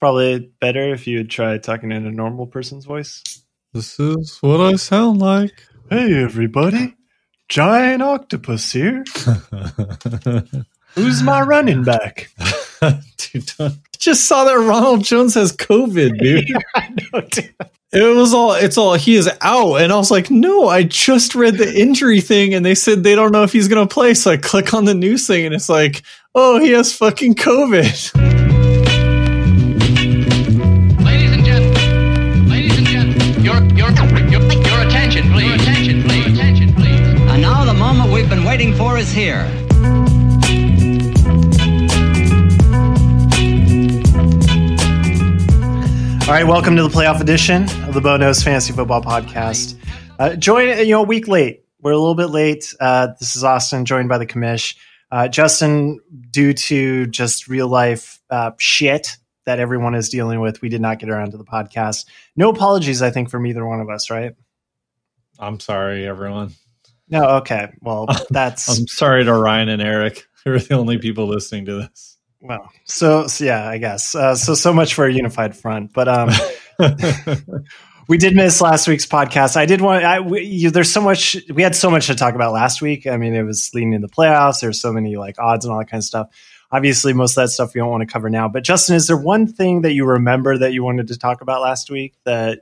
probably better if you would try talking in a normal person's voice. This is what I sound like. Hey, everybody. Giant octopus here. Who's my running back? dude, just saw that Ronald Jones has COVID, dude. I know, dude. It was all, it's all, he is out. And I was like, no, I just read the injury thing and they said they don't know if he's going to play. So I click on the news thing and it's like, oh, he has fucking COVID. Waiting for is here. All right, welcome to the playoff edition of the Bonos Fantasy Football Podcast. Uh, join, you know, a week late. We're a little bit late. Uh, this is Austin, joined by the commish. Uh, Justin, due to just real life uh, shit that everyone is dealing with, we did not get around to the podcast. No apologies, I think, from either one of us, right? I'm sorry, everyone. No, okay. Well, that's I'm sorry to Ryan and Eric, who are the only people listening to this. well. So, so yeah, I guess. Uh, so, so much for a unified front. But um, we did miss last week's podcast. I did want. I we, you, there's so much. We had so much to talk about last week. I mean, it was leading into the playoffs. There's so many like odds and all that kind of stuff. Obviously, most of that stuff we don't want to cover now. But Justin, is there one thing that you remember that you wanted to talk about last week that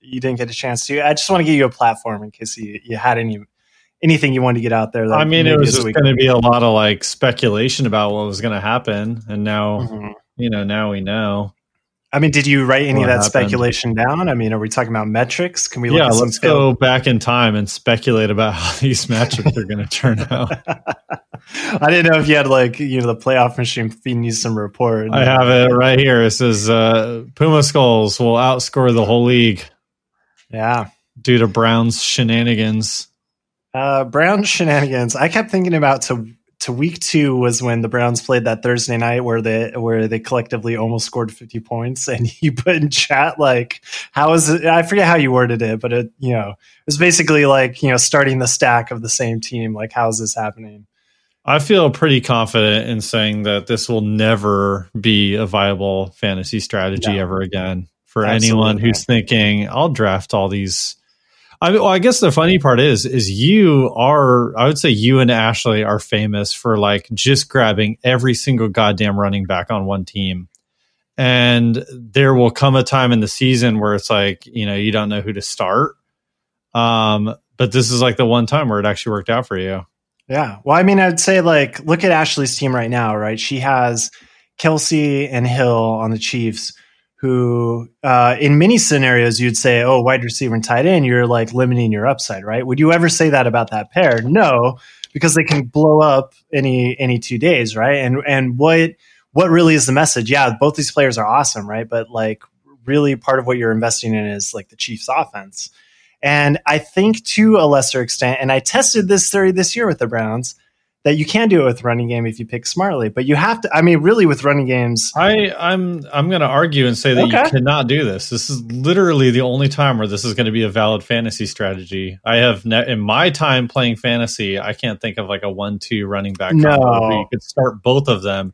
you didn't get a chance to? I just want to give you a platform in case you, you had any anything you wanted to get out there. That I mean, it was just going to be a lot of like speculation about what was going to happen. And now, Mhm. you know, now we know. I mean, did you write any What of that happened? speculation down? I mean, are we talking about metrics? Can we look Yeah, at let's go back in time and speculate about how these metrics are going to turn out. I didn't know if you had like you know the playoff machine feeding you some report. I have it right here. It says uh, Puma Skulls will outscore the whole league Yeah. due to Brown's shenanigans. Uh, Browns shenanigans. I kept thinking about to to week two was when the Browns played that Thursday night where they where they collectively almost scored fifty points, and you put in chat like, "How is it?" I forget how you worded it, but it you know it was basically like you know starting the stack of the same team. Like, how is this happening? I feel pretty confident in saying that this will never be a viable fantasy strategy No. ever again for Absolutely anyone not. who's thinking I'll draft all these. I mean, well, I guess the funny part is, is you are, I would say you and Ashley are famous for like just grabbing every single goddamn running back on one team. And there will come a time in the season where it's like, you know, you don't know who to start. Um, but this is like the one time where it actually worked out for you. Yeah. Well, I mean, I'd say like look at Ashley's team right now, right? She has Kelce and Hill on the Chiefs, who uh, in many scenarios you'd say, oh, wide receiver and tight end, you're like limiting your upside, right? Would you ever say that about that pair? No, because they can blow up any any two days, right? And and what what really is the message? Yeah, both these players are awesome, right? But like really part of what you're investing in is like the Chiefs offense. And I think to a lesser extent, and I tested this theory this year with the Browns, that you can do it with running game if you pick smartly. But you have to, I mean, really with running games, I, I'm I'm going to argue and say that Okay. you cannot do this. This is literally the only time where this is going to be a valid fantasy strategy. I have ne- in my time playing fantasy, I can't think of like a one-two running back No. where you could start both of them,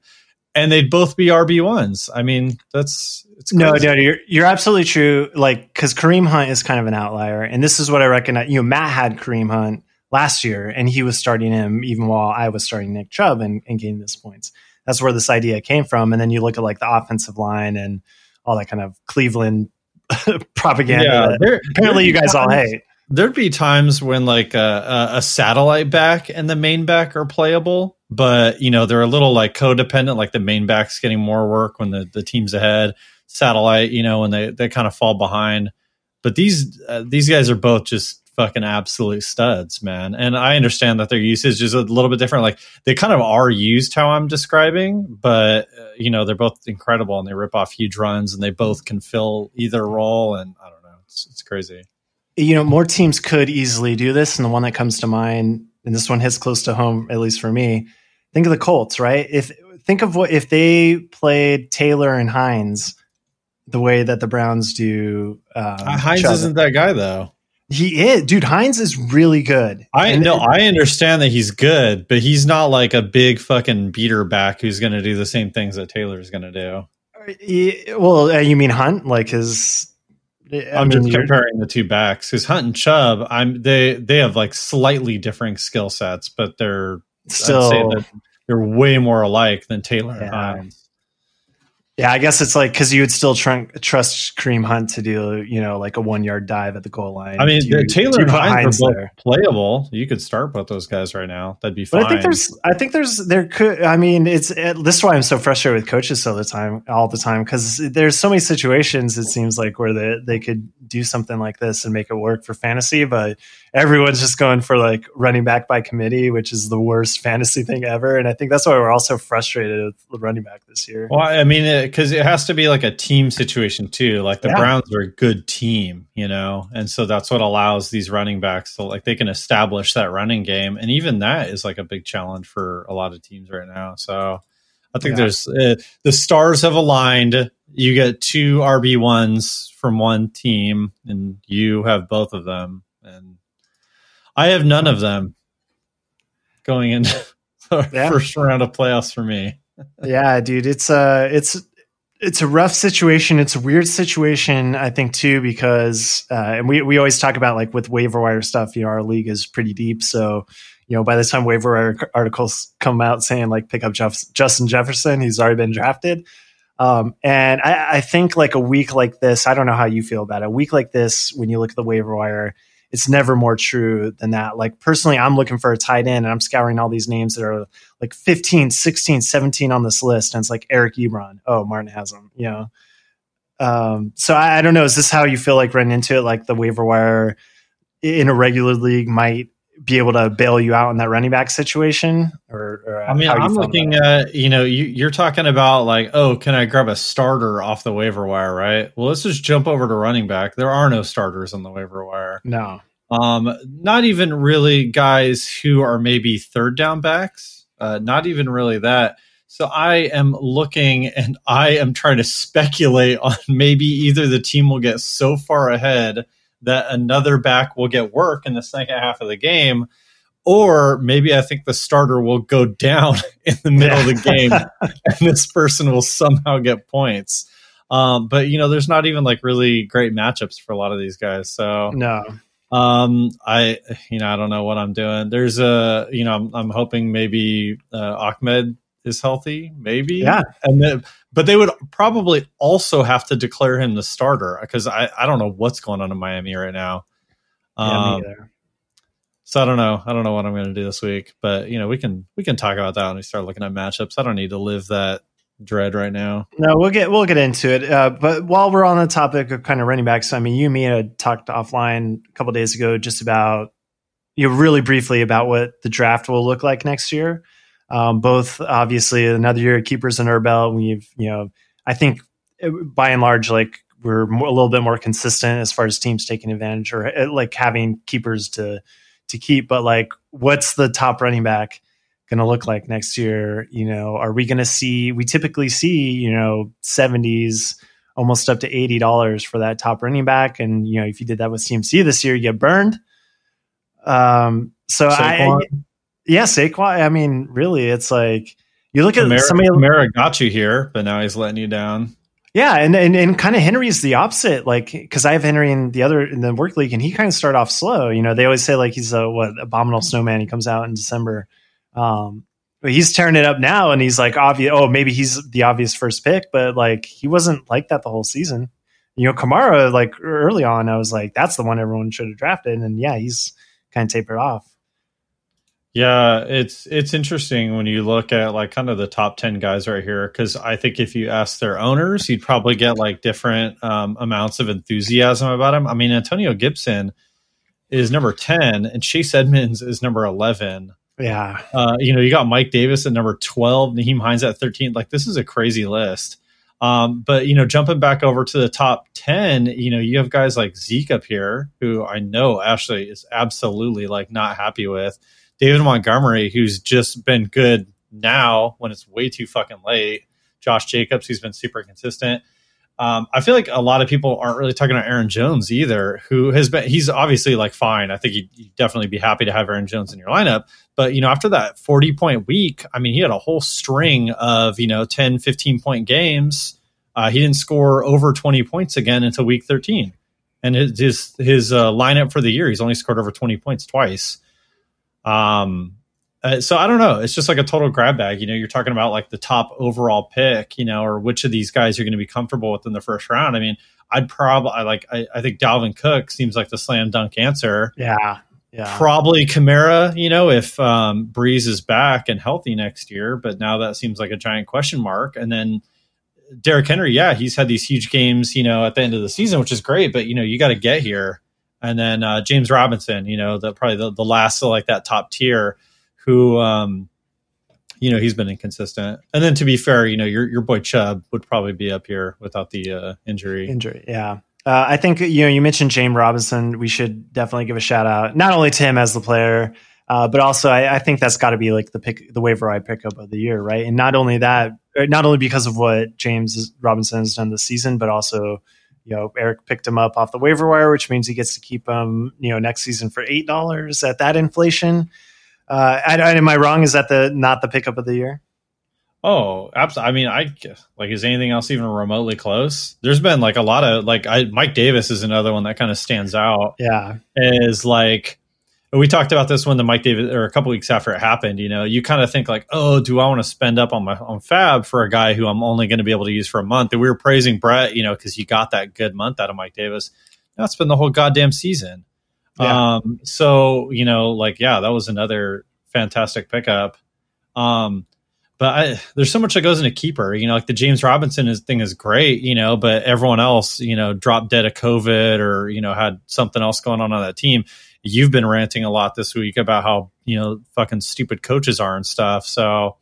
and they'd both be RB ones. I mean, that's it's no, no, you're, you're absolutely true. Like, because Kareem Hunt is kind of an outlier. And this is what I recognize. You know, Matt had Kareem Hunt last year, and he was starting him even while I was starting Nick Chubb and, and gaining this points. That's where this idea came from. And then you look at like the offensive line and all that kind of Cleveland propaganda. Yeah, there- apparently, you guys all hate. There'd be times when like a, a, a satellite back and the main back are playable, but you know they're a little like codependent. Like the main back's getting more work when the, the team's ahead. Satellite, you know, when they, they kind of fall behind. But these uh, these guys are both just fucking absolute studs, man. And I understand that their usage is a little bit different. Like they kind of are used how I'm describing, but uh, you know they're both incredible and they rip off huge runs and they both can fill either role. And I don't know, it's, it's crazy. you know, more teams could easily do this. And the one that comes to mind, and this one hits close to home, at least for me, think of the Colts, right? If think of what if they played Taylor and Hines the way that the Browns do. Um, Uh, Hines isn't that guy though. He is, dude. Hines is really good. I know I understand that he's good, but he's not like a big fucking beater back who's going to do the same things that Taylor's going to do. Yeah, well, uh, you mean Hunt? Like his? I I'm mean, just comparing the two backs because Hunt and Chubb, I'm they they have like slightly differing skill sets, but they're I'd say still. that they're way more alike than Taylor and Hines. Yeah, I guess it's like because you would still tr- trust Kareem Hunt to do, you know, like a one yard dive at the goal line. I mean, you- the Taylor and Hines, are both there? playable. You could start both those guys right now. That'd be fine. But I think there's, I think there's, there could, I mean, it's it, this is why I'm so frustrated with coaches all the time, all the time, because there's so many situations it seems like where they they could do something like this and make it work for fantasy, but everyone's just going for like running back by committee, which is the worst fantasy thing ever. And I think that's why we're all so frustrated with the running back this year. Well, I mean, because it, has to be like a team situation too. Like the Yeah. Browns are a good team, you know, and so that's what allows these running backs to like they can establish that running game, and even that is like a big challenge for a lot of teams right now. So I think Yeah. there's uh, the stars have aligned. You get two RB ones from one team, and you have both of them, and I have none of them going into the Yeah. first round of playoffs for me. yeah, dude, it's a it's it's a rough situation. It's a weird situation, I think, too, because uh, and we we always talk about like with waiver wire stuff. You know, our league is pretty deep, so you know by the time waiver wire articles come out saying like pick up Jeff, Justin Jefferson, he's already been drafted. Um, and I, I think like a week like this, I don't know how you feel about it. A week like this, when you look at the waiver wire, it's never more true than that. Like personally, I'm looking for a tight end and I'm scouring all these names that are like 15, 16, 17 on this list. And it's like Eric Ebron. Oh, Martin has him, you know? Um, so I, I don't know. Is this how you feel like running into it? Like the waiver wire in a regular league might be able to bail you out in that running back situation or, or I mean, I'm looking at, you know, you, you're talking about like, oh, can I grab a starter off the waiver wire, right? Well, let's just jump over to running back. There are no starters on the waiver wire. no. Um, not even really guys who are maybe third down backs. Uh, not even really that. So I am looking and I am trying to speculate on maybe either the team will get so far ahead that another back will get work in the second half of the game, or maybe I think the starter will go down in the middle of the game and this person will somehow get points. Um, but you know, there's not even like really great matchups for a lot of these guys. So no. um, I, you know, I don't know what I'm doing. There's a, you know, I'm, I'm hoping maybe uh, Ahmed is healthy, maybe. Yeah. And then, but they would probably also have to declare him the starter because I, I don't know what's going on in Miami right now. Yeah, Um, either. so I don't know. I don't know what I'm going to do this week, but you know, we can we can talk about that when we start looking at matchups. I don't need to live that dread right now. No, we'll get we'll get into it. Uh, but while we're on the topic of kind of running backs, I mean, you and me had talked offline a couple days ago just about you know, really briefly about what the draft will look like next year. Um, both obviously another year of keepers in our belt. We've you know, I think uh, by and large, like we're more, a little bit more consistent as far as teams taking advantage or uh, like having keepers to to keep. But like, what's the top running back? going to look like next year? You know, are we going to see? We typically see, you know, seventies, almost up to eighty dollars for that top running back, and you know, if you did that with CMC this year, you get burned. Um, so I? Yeah, Saquon. I mean, really, it's like you look at somebody. Kamara got you here, but now he's letting you down. Yeah, and and, and kind of Henry's the opposite. Like, because I have Henry in the other in the work league, and he kind of started off slow. You know, they always say like he's a what abominable snowman. He comes out in December. Um, but he's tearing it up now, and he's like obvious. Oh, maybe he's the obvious first pick, but like he wasn't like that the whole season. You know, Kamara like early on, I was like, that's the one everyone should have drafted, and yeah, he's kind of tapered off. Yeah, it's it's interesting when you look at like kind of the top ten guys right here because I think if you ask their owners, you'd probably get like different um, amounts of enthusiasm about him. I mean, Antonio Gibson is number ten, and Chase Edmonds is number eleven. Yeah, Uh, you know, you got Mike Davis at number 12, Nyheim Hines at 13. Like, this is a crazy list. Um, but, you know, jumping back over to the top 10, you know, you have guys like Zeke up here, who I know Ashley is absolutely like not happy with. David Montgomery, who's just been good now when it's way too fucking late. Josh Jacobs, who's been super consistent. Um, I feel like a lot of people aren't really talking about Aaron Jones either, who has been, he's obviously like fine. I think you'd, you'd definitely be happy to have Aaron Jones in your lineup. But, you know, after that 40 point week, I mean, he had a whole string of, you know, 10, 15 point games Uh, he didn't score over 20 points again until week 13. And his his, uh, lineup for the year, he's only scored over 20 points twice. Um, uh, so I don't know. It's just like a total grab bag. You know, you're talking about like the top overall pick, you know, or which of these guys you're going to be comfortable with in the first round. I mean, I'd probably I like I, I think Dalvin Cook seems like the slam dunk answer. Yeah. Yeah. Probably Kamara, you know, if um, Brees is back and healthy next year, but now that seems like a giant question mark. And then Derrick Henry, yeah, he's had these huge games, you know, at the end of the season, which is great, but you know, you got to get here. And then uh, James Robinson, you know, the probably the, the last of like that top tier, who, um, you know, he's been inconsistent. And then to be fair, you know, your your boy Chubb would probably be up here without the uh, injury. Injury, yeah. Uh, I think you know you mentioned James Robinson. We should definitely give a shout out not only to him as the player, uh, but also I, I think that's got to be like the pick, the waiver wire pickup of the year, right? And not only that, not only because of what James Robinson has done this season, but also you know Eric picked him up off the waiver wire, which means he gets to keep him you know next season for eight dollars at that inflation. Uh, I, I, am I wrong? Is that the not the pickup of the year? Oh, absolutely. I mean, I like is anything else even remotely close? There's been like a lot of like I Mike Davis is another one that kind of stands out. Yeah, is like we talked about this when the Mike Davis or a couple weeks after it happened. You know, you kind of think like, oh, do I want to spend up on my on FAAB for a guy who I'm only going to be able to use for a month? And we were praising Brett, you know, because he got that good month out of Mike Davis. Now it's been the whole goddamn season. Yeah. Um, so you know, like, yeah, that was another fantastic pickup. Um, but I, there's so much that goes into keeper. You know, like the James Robinson is, thing is great, you know, but everyone else, you know, dropped dead of COVID or you know had something else going on on that team. You've been ranting a lot this week about how you know fucking stupid coaches are and stuff. So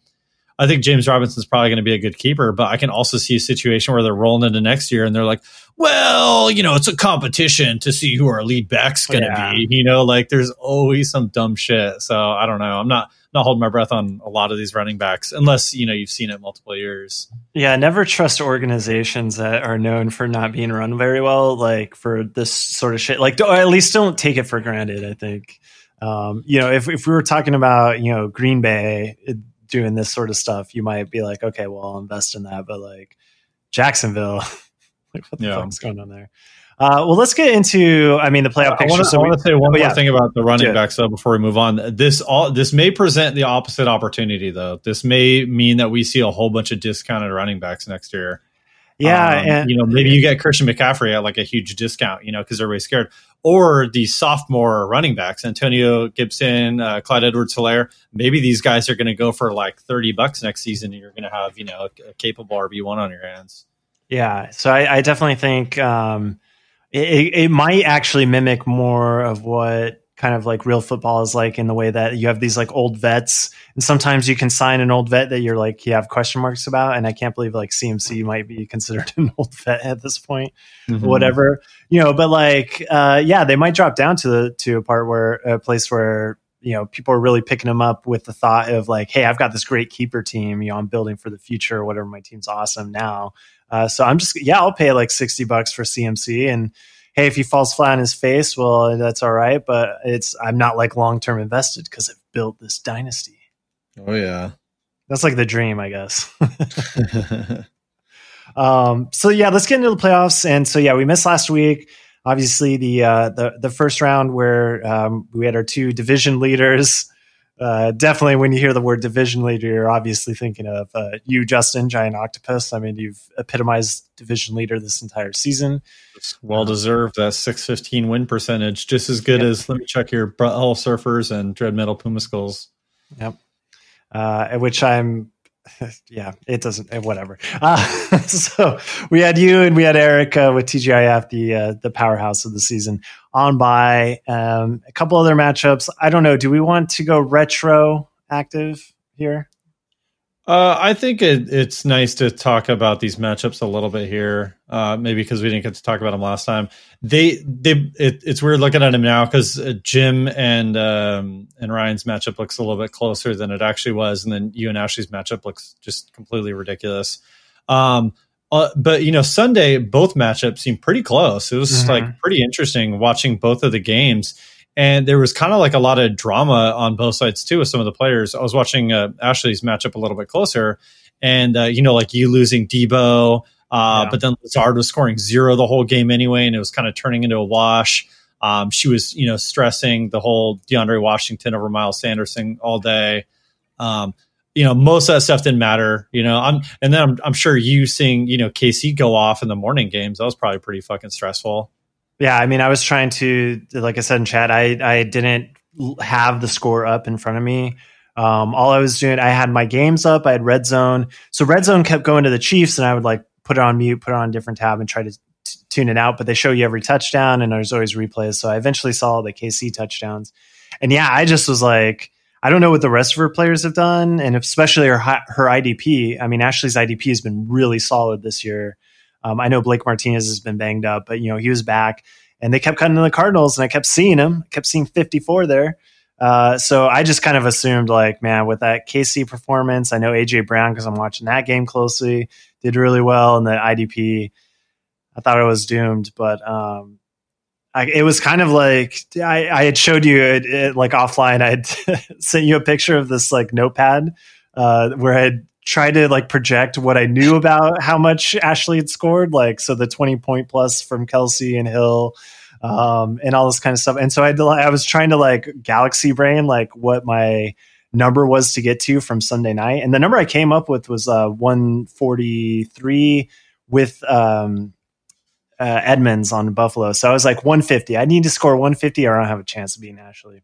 I think James Robinson's probably going to be a good keeper, but I can also see a situation where they're rolling into next year and they're like, well, you know, it's a competition to see who our lead back's going to yeah. be. You know, like there's always some dumb shit. So I don't know. I'm not not holding my breath on a lot of these running backs unless you know you've seen it multiple years. Yeah, never trust organizations that are known for not being run very well, like for this sort of shit. Like, or at least don't take it for granted. I think, um, you know, if if we were talking about you know Green Bay doing this sort of stuff, you might be like, okay, well, I'll invest in that. But like Jacksonville, like what the yeah. fuck's going on there? Uh, well, let's get into. I mean, the playoff picture. I want to so say one more yeah. thing about the running backs though before we move on. This all this may present the opposite opportunity though. This may mean that we see a whole bunch of discounted running backs next year. Yeah, um, and, you know, maybe you get Christian McCaffrey at like a huge discount, you know, because everybody's scared. Or the sophomore running backs, Antonio Gibson, uh, Clyde Edwards-Helaire. Maybe these guys are going to go for like thirty bucks next season, and you're going to have you know a, a capable RB one on your hands. Yeah, so I, I definitely think um, it, it might actually mimic more of what kind of like real football is like in the way that you have these like old vets. And sometimes you can sign an old vet that you're like you have question marks about. And i can't believe like cmc might be considered an old vet at this point mm-hmm. whatever. You know but like uh yeah they might drop down to the to a part where a place where you know people are really picking them up with the thought of like hey i've got this great keeper team you know i'm building for the future or whatever my team's awesome now. Uh, so I'm just yeah, I'll pay like sixty bucks for CMC, and hey, if he falls flat on his face, well, that's all right. But it's I'm not like long term invested because I've built this dynasty. Oh yeah, that's like the dream, I guess. um, so yeah, let's get into the playoffs. And so yeah, we missed last week. Obviously, the uh, the the first round where um, we had our two division leaders uh, definitely when you hear the word division leader, you're obviously thinking of uh, you, Justin, Giant Octopus. I mean, you've epitomized division leader this entire season. Well deserved. That 615 win percentage, just as good as, let me check here, Butthole Surfers and Dread Metal Puma Skulls. Yep. Uh, which I'm yeah, it doesn't. Eh, whatever. Uh, so we had you and we had Eric uh, with TGIF, the uh, the powerhouse of the season, on by um, a couple other matchups. I don't know. Do we want to go retro active here? Uh, I think it, it's nice to talk about these matchups a little bit here. Uh, maybe because we didn't get to talk about them last time. They they it, it's weird looking at them now because uh, Jim and um, and Ryan's matchup looks a little bit closer than it actually was, and then you and Ashley's matchup looks just completely ridiculous. Um, uh, but you know, Sunday both matchups seemed pretty close. It was mm-hmm. like pretty interesting watching both of the games and there was kind of like a lot of drama on both sides too with some of the players. I was watching uh, Ashley's matchup a little bit closer, and uh, you know, like you losing Deebo, Uh, Yeah. But then Lazard was scoring zero the whole game anyway, and it was kind of turning into a wash. Um, she was, you know, stressing the whole DeAndre Washington over Miles Sanderson all day. Um, you know, most of that stuff didn't matter. You know, I'm, and then I'm, I'm sure you seeing, you know, KC go off in the morning games. That was probably pretty fucking stressful. Yeah, I mean, I was trying to, like I said in chat, I I didn't have the score up in front of me. Um, all I was doing, I had my games up. I had Red Zone, so Red Zone kept going to the Chiefs, and I would like put it on mute, put it on a different tab, and try to t- tune it out. But they show you every touchdown, and there's always replays. So I eventually saw the KC touchdowns, and yeah, I just was like, I don't know what the rest of her players have done, and especially her her IDP. I mean, Ashley's IDP has been really solid this year. Um, I know Blake Martinez has been banged up, but you know he was back, and they kept cutting to the Cardinals, and I kept seeing him, kept seeing 54 there. Uh, so I just kind of assumed, like, man, with that KC performance, I know AJ Brown because I'm watching that game closely, did really well in the IDP. I thought I was doomed, but um, I, it was kind of like I, I had showed you it, it, like offline. I had sent you a picture of this like notepad uh, where I had tried to like project what I knew about how much Ashley had scored, like so the twenty point plus from Kelce and Hill, um, and all this kind of stuff. And so I, I was trying to like galaxy brain like what my number was to get to from Sunday night, and the number I came up with was uh, one forty three with um, uh, Edmunds on Buffalo. So I was like 150. I need to score 150 or I don't have a chance of beating Ashley.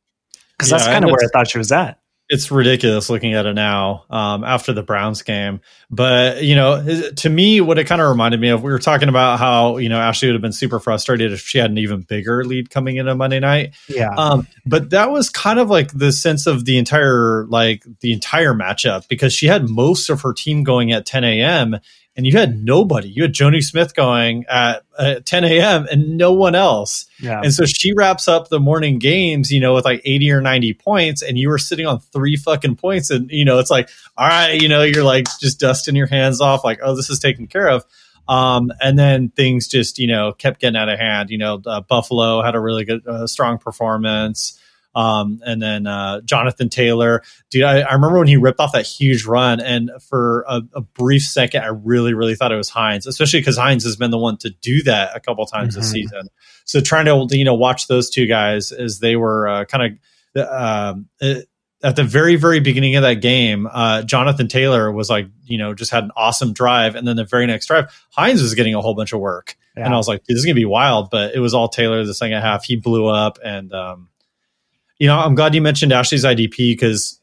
Because that's kind of where I thought she was at. It's ridiculous looking at it now um, after the Browns game. But you know, to me, what it kind of reminded me of, we were talking about how you know Ashley would have been super frustrated if she had an even bigger lead coming into Monday night. Yeah. Um, but that was kind of like the sense of the entire like the entire matchup because she had most of her team going at 10 a.m. and you had nobody. You had Jonnu Smith going at, at 10 a.m. and no one else. yeah. And so she wraps up the morning games, you know, with like 80 or 90 points, and you were sitting on three fucking points. And, you know, it's like, all right, you know, you're like just dusting your hands off, like, oh, this is taken care of. Um, and then things just, you know, kept getting out of hand. You know, uh, Buffalo had a really good, uh, strong performance. Um, and then uh, Jonathan Taylor, dude, I, I remember when he ripped off that huge run, and for a, a brief second, I really, really thought it was Hines, especially because Hines has been the one to do that a couple times this Mhm. season. So trying to you know watch those two guys as they were uh, kind of um, uh, at the very very beginning of that game, uh, Jonathan Taylor was like you know just had an awesome drive, and then the very next drive, Hines was getting a whole bunch of work, Yeah. and I was like, this is gonna be wild. But it was all Taylor the second half. He blew up, and um, you know I'm glad you mentioned Ashley's IDP because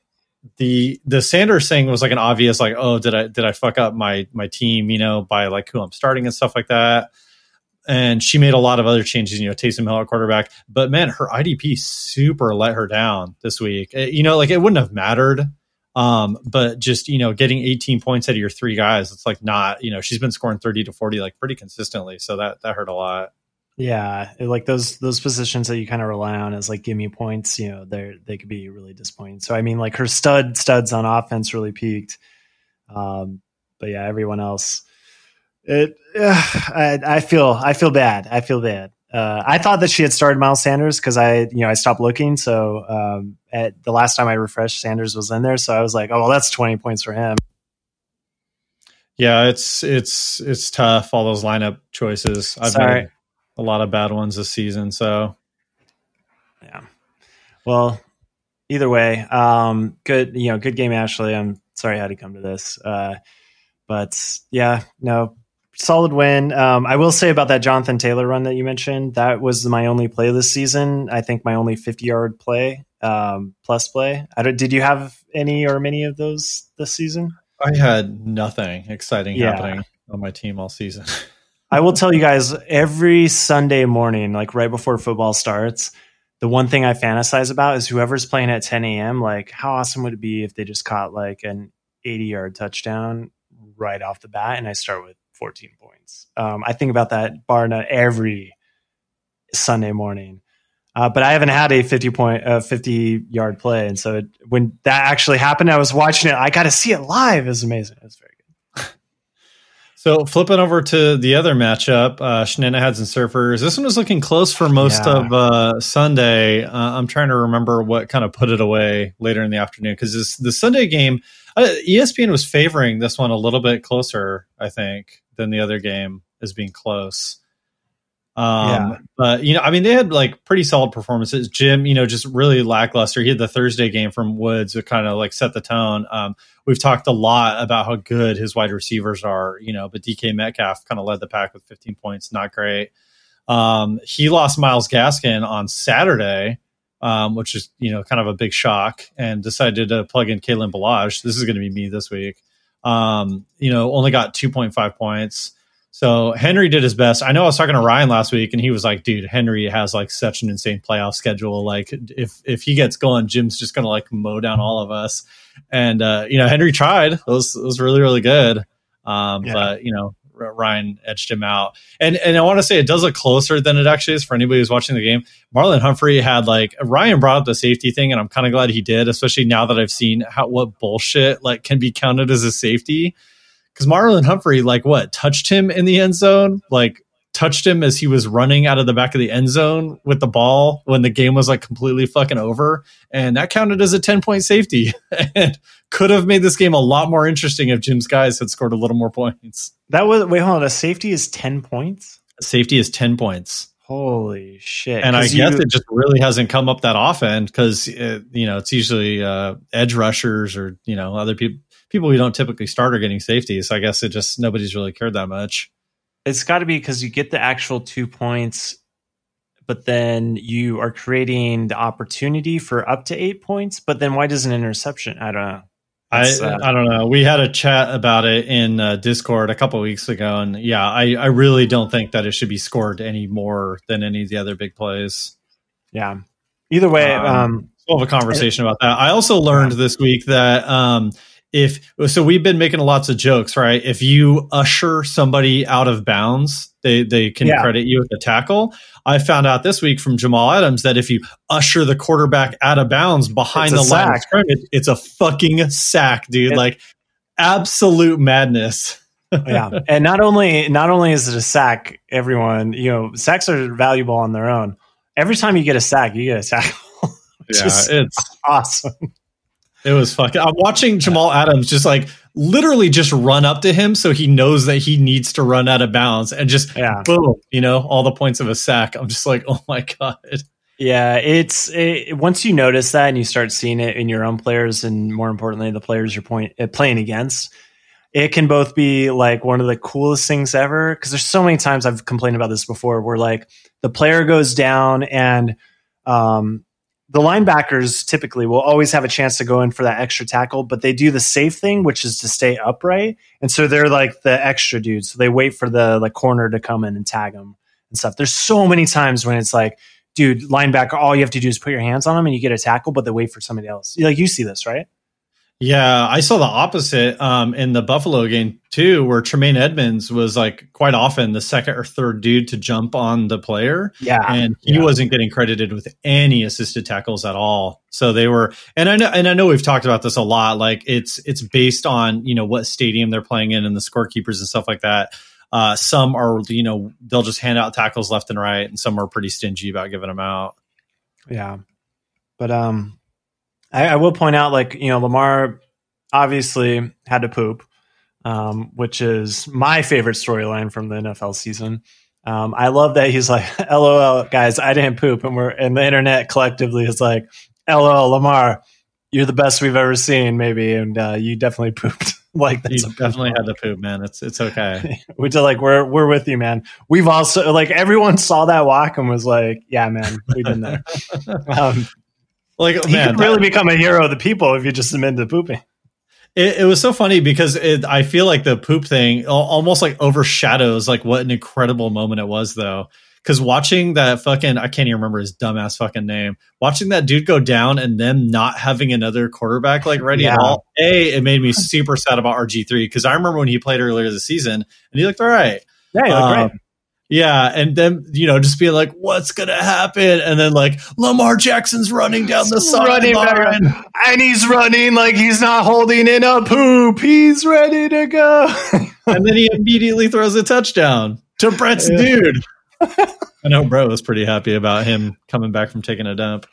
the the Sanders thing was like an obvious like oh did I did I fuck up my my team you know by like who I'm starting and stuff like that. And she made a lot of other changes you know Taysom Hill at quarterback. But man her IDP super let her down this week. Eh, you know like it wouldn't have mattered. Um but just you know getting 18 points out of your three guys it's like not you know she's been scoring 30 to 40 like pretty consistently. So that that hurt a lot Yeah, like those those positions that you kind of rely on as like give me points, you know, they they could be really disappointing. So I mean, like her stud studs on offense really peaked, um, but yeah, everyone else, it I, I feel I feel bad. I feel bad. Uh, I thought that she had started Miles Sanders because I you know I stopped looking. So um, at the last time I refreshed, Sanders was in there. So I was like, oh well, that's twenty points for him. yeah it's it's it's tough all those lineup choices I've Sorry. made a lot of bad ones this season so Yeah. Well, either way, um, good. You know, good game, Ashley. I'm sorry I had to come to this, uh, but yeah, no, solid win. Um, I will say about that Jonathan Taylor run that you mentioned. That was my only play this season. I think my only 50 yard play, um, plus play. I don't, did you have any or many of those this season? I had nothing exciting Yeah. happening on my team all season. I will tell you guys every Sunday morning, like right before football starts, the one thing I fantasize about is whoever's playing at 10 a.m. Like, how awesome would it be if they just caught like an 80 yard touchdown right off the bat and I start with 14 points? Um, I think about that bar nut every Sunday morning. Uh, but I haven't had a 50 point, uh, 50 yard play. And so it, when that actually happened, I was watching it. I got to see it live. It was amazing. It was very. So flipping over to the other matchup, uh, Shenanigans and Surfers. This one was looking close for most Yeah. of uh, Sunday. Uh, I'm trying to remember what kind of put it away later in the afternoon because the Sunday game, uh, ESPN was favoring this one a little bit closer, I think. than the other game as being close. Um, Yeah. but you know, I mean, they had like pretty solid performances. Jim, you know, just really lackluster. He had the Thursday game from Woods that kind of like set the tone. Um, we've talked a lot about how good his wide receivers are, you know, but DK Metcalf kind of led the pack with 15 points, not great. Um, he lost Myles Gaskin on Saturday, um, which is you know kind of a big shock, and decided to plug in Kalen Ballage. This is going to be me this week. Um, you know, only got 2.5 points. So Henry did his best. I know I was talking to Ryan last week, and he was like, "Dude, Henry has like such an insane playoff schedule. Like, if if he gets going, Jim's just gonna like mow down all of us." And uh, you know, Henry tried. It was it was really really good. Um, Yeah. But you know, R- Ryan edged him out. And and I want to say it does look closer than it actually is for anybody who's watching the game. Marlon Humphrey had like Ryan brought up the safety thing, and I'm kind of glad he did, especially now that I've seen how what bullshit like can be counted as a safety because Marlon Humphrey, like what, touched him in the end zone, like touched him as he was running out of the back of the end zone with the ball when the game was like completely fucking over, and that counted as a ten point safety, and could have made this game a lot more interesting if Jim's guys had scored a little more points. That was wait, hold on. A safety is ten points. Safety is ten points, Holy shit! and I guess you- it just really hasn't come up that often because you know it's usually uh, edge rushers or you know other people people who don't typically start are getting safeties. I guess it just nobody's really cared that much. it's got to be because you get the actual two points, but then you are creating the opportunity for up to eight points. But then why does an interception? I don't know. I uh, I don't know. We had a chat about it in uh, Discord a couple weeks ago, and yeah, I I really don't think that it should be scored any more than any of the other big plays. Yeah. Either way, Um, um, We'll have a conversation about that. I also learned this week that um, if so, we've been making lots of jokes, right? If you usher somebody out of bounds, they they can Yeah. credit you with the tackle. I found out this week from Jamal Adams that if you usher the quarterback out of bounds behind the a line of scrimmage, it's a fucking sack, dude. It- like absolute madness. yeah. And not only not only is it a sack, everyone, you know, sacks are valuable on their own. Every time you get a sack, you get a tackle. Yeah, it's awesome. It was fucking. I'm watching Jamal Adams just like literally just run up to him so he knows that he needs to run out of bounds and just Yeah. boom, you know, all the points of a sack. I'm just like, oh my god. Yeah, it's it, once you notice that and you start seeing it in your own players, and more importantly, the players you're point, uh, playing against, it can both be like one of the coolest things ever. Because there's so many times I've complained about this before, where like the player goes down and um, the linebackers typically will always have a chance to go in for that extra tackle, but they do the safe thing, which is to stay upright, and so they're like the extra dudes. So they wait for the like corner to come in and tag them and stuff. There's so many times when it's like dude, linebacker, all you have to do is put your hands on them and you get a tackle, but they wait for somebody else. Like you see this, right? Yeah, I saw the opposite um, in the Buffalo game too, where Tremaine Edmunds was like quite often the second or third dude to jump on the player. Yeah. and he Yeah. wasn't getting credited with any assisted tackles at all. So they were, and I know, and I know we've talked about this a lot. Like it's it's based on you know what stadium they're playing in and the scorekeepers and stuff like that. Uh, some are you know they'll just hand out tackles left and right, and some are pretty stingy about giving them out. Yeah. But um I, I will point out like, you know, Lamar obviously had to poop, um, which is my favorite storyline from the NFL season. Um, I love that he's like, LOL, guys, I didn't poop. And we're and the internet collectively is like, LOL, Lamar, you're the best we've ever seen, maybe, and uh, you definitely pooped. like You that's a definitely had to poop, man. It's it's okay. we did like we're we're with you, man. We've also like everyone saw that walk and was like, yeah, man, we've been there. Um, like he man, could really become a hero of the people if you just admit to pooping. It, it was so funny because it, I feel like the poop thing almost like overshadows like what an incredible moment it was though. Because watching that fucking I can't even remember his dumbass fucking name. Watching that dude go down and them not having another quarterback like ready at all. A, it made me super sad about RG three because I remember when he played earlier this season and he looked all right. Yeah, you look Um, great. Yeah, and then you know just being like, "What's gonna happen?" And then like Lamar Jackson's running down the sideline. back. And he's running like he's not holding in a poop. He's ready to go. and then he immediately throws a touchdown to Brett's Yeah. dude. I know Brett was pretty happy about him coming back from taking a dump.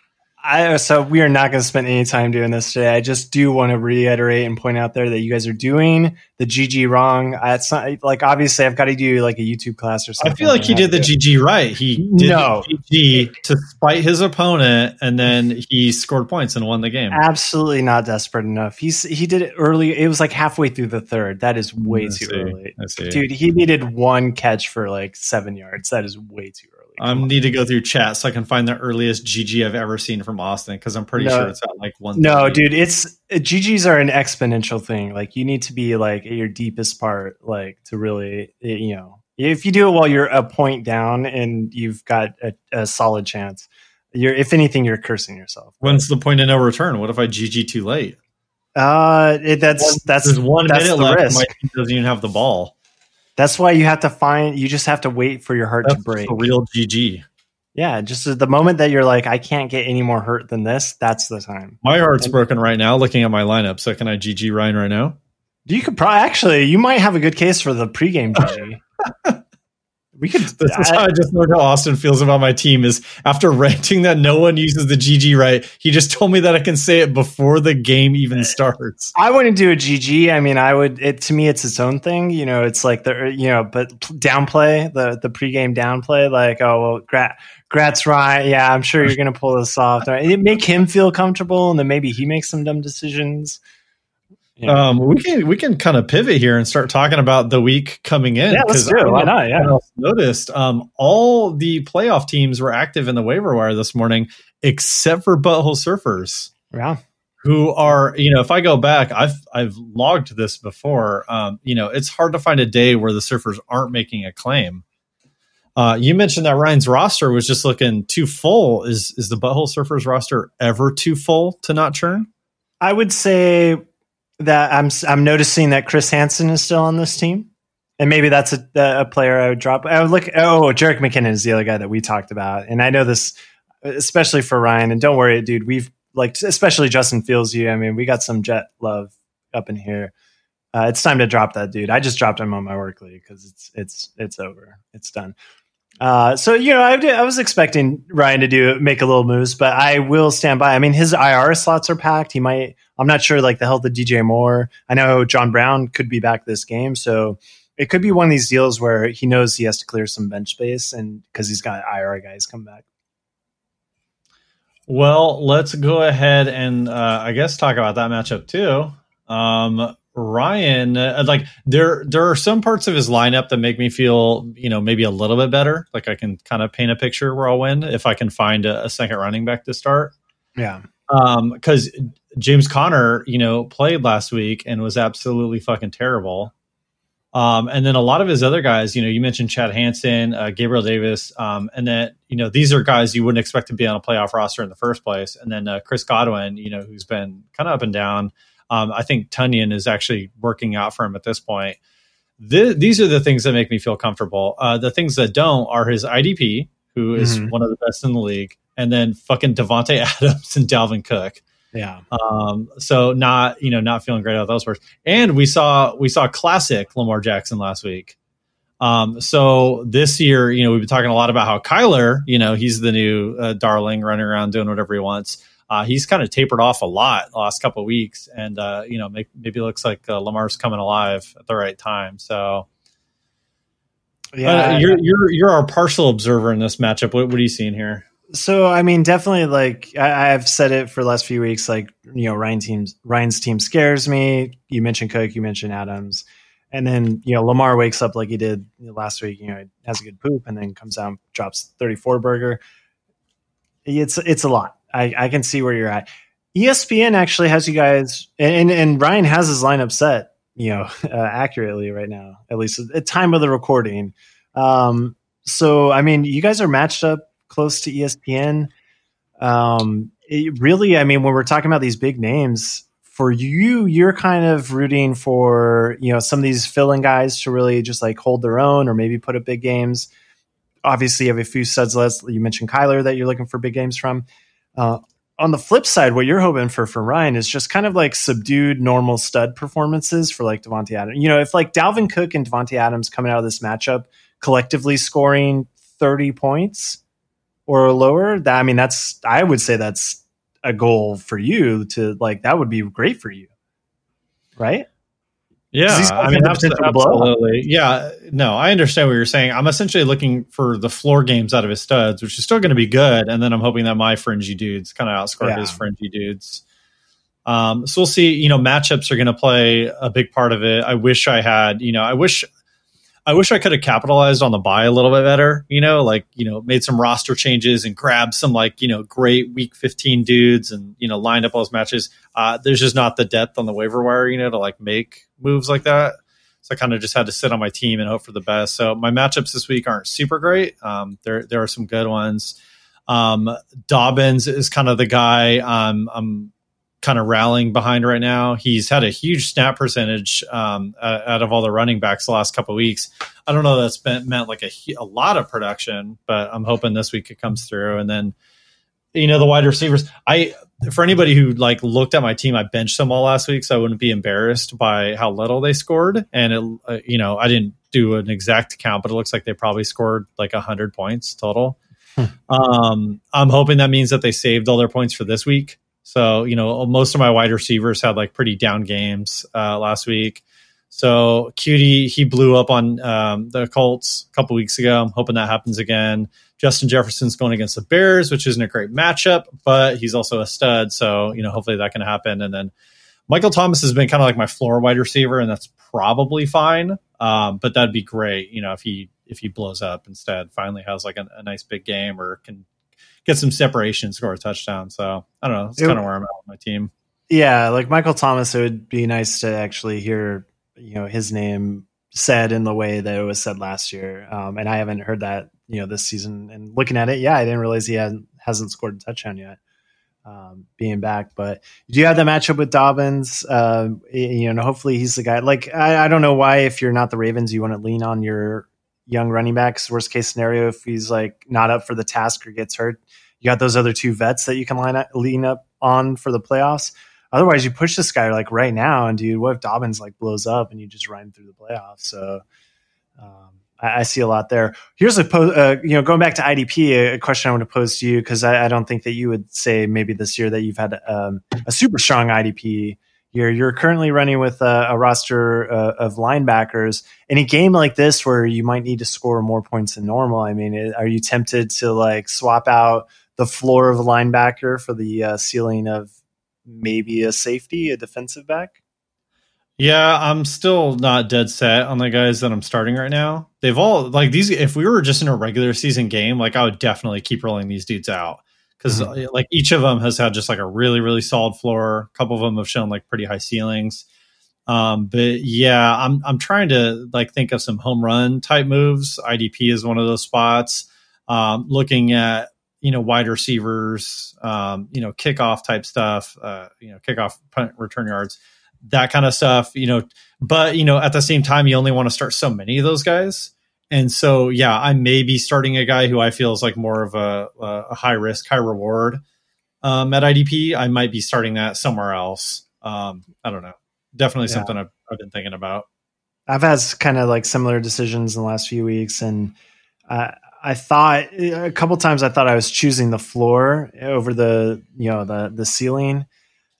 I so we are not going to spend any time doing this today. I just do want to reiterate and point out there that you guys are doing the GG wrong. I, it's not like obviously I've got to do like a YouTube class or something. I feel like he did the GG right. He did No. the GG to spite his opponent, and then he scored points and won the game. Absolutely not desperate enough. He's he did it early. It was like halfway through the third. That is mm, way I too see. early, dude. He needed one catch for like seven yards. That is way too early. I Come need to go through chat so I can find the earliest GG I've ever seen from Austin because I'm pretty No. sure it's at like one. No, dude, it's uh, GGs are an exponential thing. Like you need to be like at your deepest part, like to really, you know, if you do it while you're a point down and you've got a, a solid chance, you're if anything, you're cursing yourself. When's the point of no return? What if I GG too late? Uh, it, that's that's There's one that's minute left. risk. My team doesn't even have the ball. That's why you have to find. You just have to wait for your heart That's to break. a real GG. Yeah, just the moment that you're like, I can't get any more hurt than this. That's the time. My heart's broken right now looking at my lineup. So can I GG Ryan right now? You could probably actually, you might have a good case for the pregame GG. we could. This is how I just learned how Austin feels about my team. Is after ranting that no one uses the GG right, he just told me that I can say it before the game even uh, starts. I wouldn't do a GG. I mean, I would. It to me, it's its own thing. You know, it's like the you know, but downplay the the pregame downplay. Like, oh well, Grat, Grat's right. Yeah, I'm sure you're gonna pull this off. It make him feel comfortable, and then maybe he makes some dumb decisions. Know. Um, we can we can kind of pivot here and start talking about the week coming in. yeah, let's do I it. Why not? Yeah. Noticed um, all the playoff teams were active in the waiver wire this morning, except for Butthole Surfers. Yeah. who are you know if i go back i've i've logged this before um, you know it's hard to find a day where the surfers aren't making a claim uh, you mentioned that ryan's roster was just looking too full is is the butthole surfers roster ever too full to not churn I would say that I'm I'm noticing that Chris Hansen is still on this team, and maybe that's a, a player I would drop. I would look. Oh, Jerick McKinnon is the other guy that we talked about, and I know this especially for Ryan. And don't worry, dude. We've like especially Justin feels You. I mean, we got some jet love up in here. Uh, it's time to drop that dude. I just dropped him on my work league because it's it's it's over. It's done. Uh, so you know, I, I was expecting Ryan to do make a little moves, but I will stand by. I mean, his IR slots are packed. He might. I'm not sure, like the health of DJ Moore. I know John Brown could be back this game, so it could be one of these deals where he knows he has to clear some bench space, and because he's got IR guys come back. well let's go ahead and uh, i guess talk about that matchup too um, ryan uh, like there there are some parts of his lineup that make me feel you know maybe a little bit better. Like i can kind of paint a picture where i'll win if i can find a, a second running back to start. Yeah, um because james Conner, you know played last week and was absolutely fucking terrible. Um and then a lot of his other guys you know you mentioned chad hansen uh, gabriel davis um and then you know these are guys you wouldn't expect to be on a playoff roster in the first place. And then uh, chris godwin you know who's been kind of up and down um i think tonyan is actually working out for him at this point Th- these are the things that make me feel comfortable uh the things that don't are his idp who is Mhm. one of the best in the league and then fucking Davante Adams and Dalvin Cook. yeah, Um, so not you know not feeling great about those parts. And we saw we saw classic Lamar Jackson last week. Um, so this year, you know, we've been talking a lot about how Kyler, you know, he's the new uh, darling running around doing whatever he wants. Uh, he's kind of tapered off a lot the last couple of weeks, and uh, you know, make, maybe it looks like uh, Lamar's coming alive at the right time. So yeah. uh, you're you're you're our partial observer in this matchup. What, what are you seeing here? So I mean, definitely like I, I've said it for the last few weeks. Like you know, Ryan teams Ryan's team scares me. You mentioned Cook, you mentioned Adams, and then you know Lamar wakes up like he did last week. You know, has a good poop, and then comes down drops thirty four burger. It's it's a lot. I, I can see where you're at. ESPN actually has you guys, and and Ryan has his lineup set. You know, uh, accurately right now, at least at time of the recording. Um, so I mean, you guys are matched up close to ESPN. Um, really, I mean, when we're talking about these big names, for you, you're kind of rooting for you know some of these fill-in guys to really just like hold their own, or maybe put up big games. Obviously, you have a few studs. Less you mentioned Kyler that you're looking for big games from. Uh, on the flip side, what you're hoping for for Ryan is just kind of like subdued, normal stud performances for like Davante Adams. You know, if like Dalvin Cook and Davante Adams coming out of this matchup collectively scoring 30 points or lower, that I mean, that's I would say that's a goal for you to like that would be great for you, right? Yeah, I mean, the abso- potential to blow up. absolutely. Yeah, no, I understand what you're saying. I'm essentially looking for the floor games out of his studs, which is still going to be good, and then I'm hoping that my fringy dudes kind of outscore Yeah. his fringy dudes. Um, so we'll see. You know, matchups are going to play a big part of it. I wish I had. You know, I wish. I wish I could have capitalized on the buy a little bit better, you know, like, you know, made some roster changes and grabbed some like, you know, great week 15 dudes and, you know, lined up all those matches. Uh, there's just not the depth on the waiver wire, you know, to like make moves like that. So I kind of just had to sit on my team and hope for the best. So my matchups this week aren't super great. Um, there, there are some good ones. Um, Dobbins is kind of the guy um, I'm kind of rallying behind right now. He's had a huge snap percentage um, uh, out of all the running backs the last couple of weeks. I don't know that's been, meant like a, a lot of production, but I'm hoping this week it comes through. And then, you know, the wide receivers. I for anybody who like looked at my team, I benched them all last week, so I wouldn't be embarrassed by how little they scored. And it, uh, you know, I didn't do an exact count, but it looks like they probably scored like hundred points total. um, I'm hoping that means that they saved all their points for this week. So, you know, most of my wide receivers had like pretty down games uh, last week. So, Cutie, he blew up on um, the Colts a couple weeks ago. I'm hoping that happens again. Justin Jefferson's going against the Bears, which isn't a great matchup, but he's also a stud. So, you know, hopefully that can happen. And then Michael Thomas has been kind of like my floor wide receiver, and that's probably fine. Um, but that'd be great, you know, if he if he blows up instead, finally has like a, a nice big game or can get some separation, score a touchdown. So I don't know. That's It- kind of where I'm at with my team. Yeah, like Michael Thomas, it would be nice to actually hear you know his name said in the way that it was said last year. Um, and I haven't heard that you know this season. And looking at it, yeah, I didn't realize he hadn't, hasn't scored a touchdown yet. Um, being back, but do you have the matchup with Dobbins? Uh, you know, hopefully he's the guy. Like I, I don't know why if you're not the Ravens, you want to lean on your young running backs. Worst case scenario, if he's like not up for the task or gets hurt, you got those other two vets that you can line up, lean up on for the playoffs. Otherwise, you push this guy like right now, and dude, what if Dobbins like blows up and you just run through the playoffs? So um, I, I see a lot there. Here's a po- uh, you know going back to IDP, a, a question I want to pose to you because I, I don't think that you would say maybe this year that you've had um, a super strong IDP year. You're currently running with a, a roster uh, of linebackers. In a game like this, where you might need to score more points than normal, I mean, are you tempted to like swap out the floor of a linebacker for the uh, ceiling of maybe a safety, a defensive back? Yeah, I'm still not dead set on the guys that I'm starting right now. They've all like these. If we were just in a regular season game, like I would definitely keep rolling these dudes out because like each of them has had just like a really really solid floor. A couple of them have shown like pretty high ceilings. Um, but yeah, I'm I'm trying to like think of some home run type moves. IDP is one of those spots. Um, looking at you know wide receivers, um, you know kickoff type stuff, uh, you know kickoff punt return yards that kind of stuff, you know. But you know, at the same time, you only want to start so many of those guys, and so yeah, I may be starting a guy who I feel is like more of a, a high risk, high reward um, at IDP. I might be starting that somewhere else. Um, I don't know. Definitely Yeah. something I've, I've been thinking about. I've had kind of like similar decisions in the last few weeks, and I, I thought a couple times I thought I was choosing the floor over the you know the the ceiling.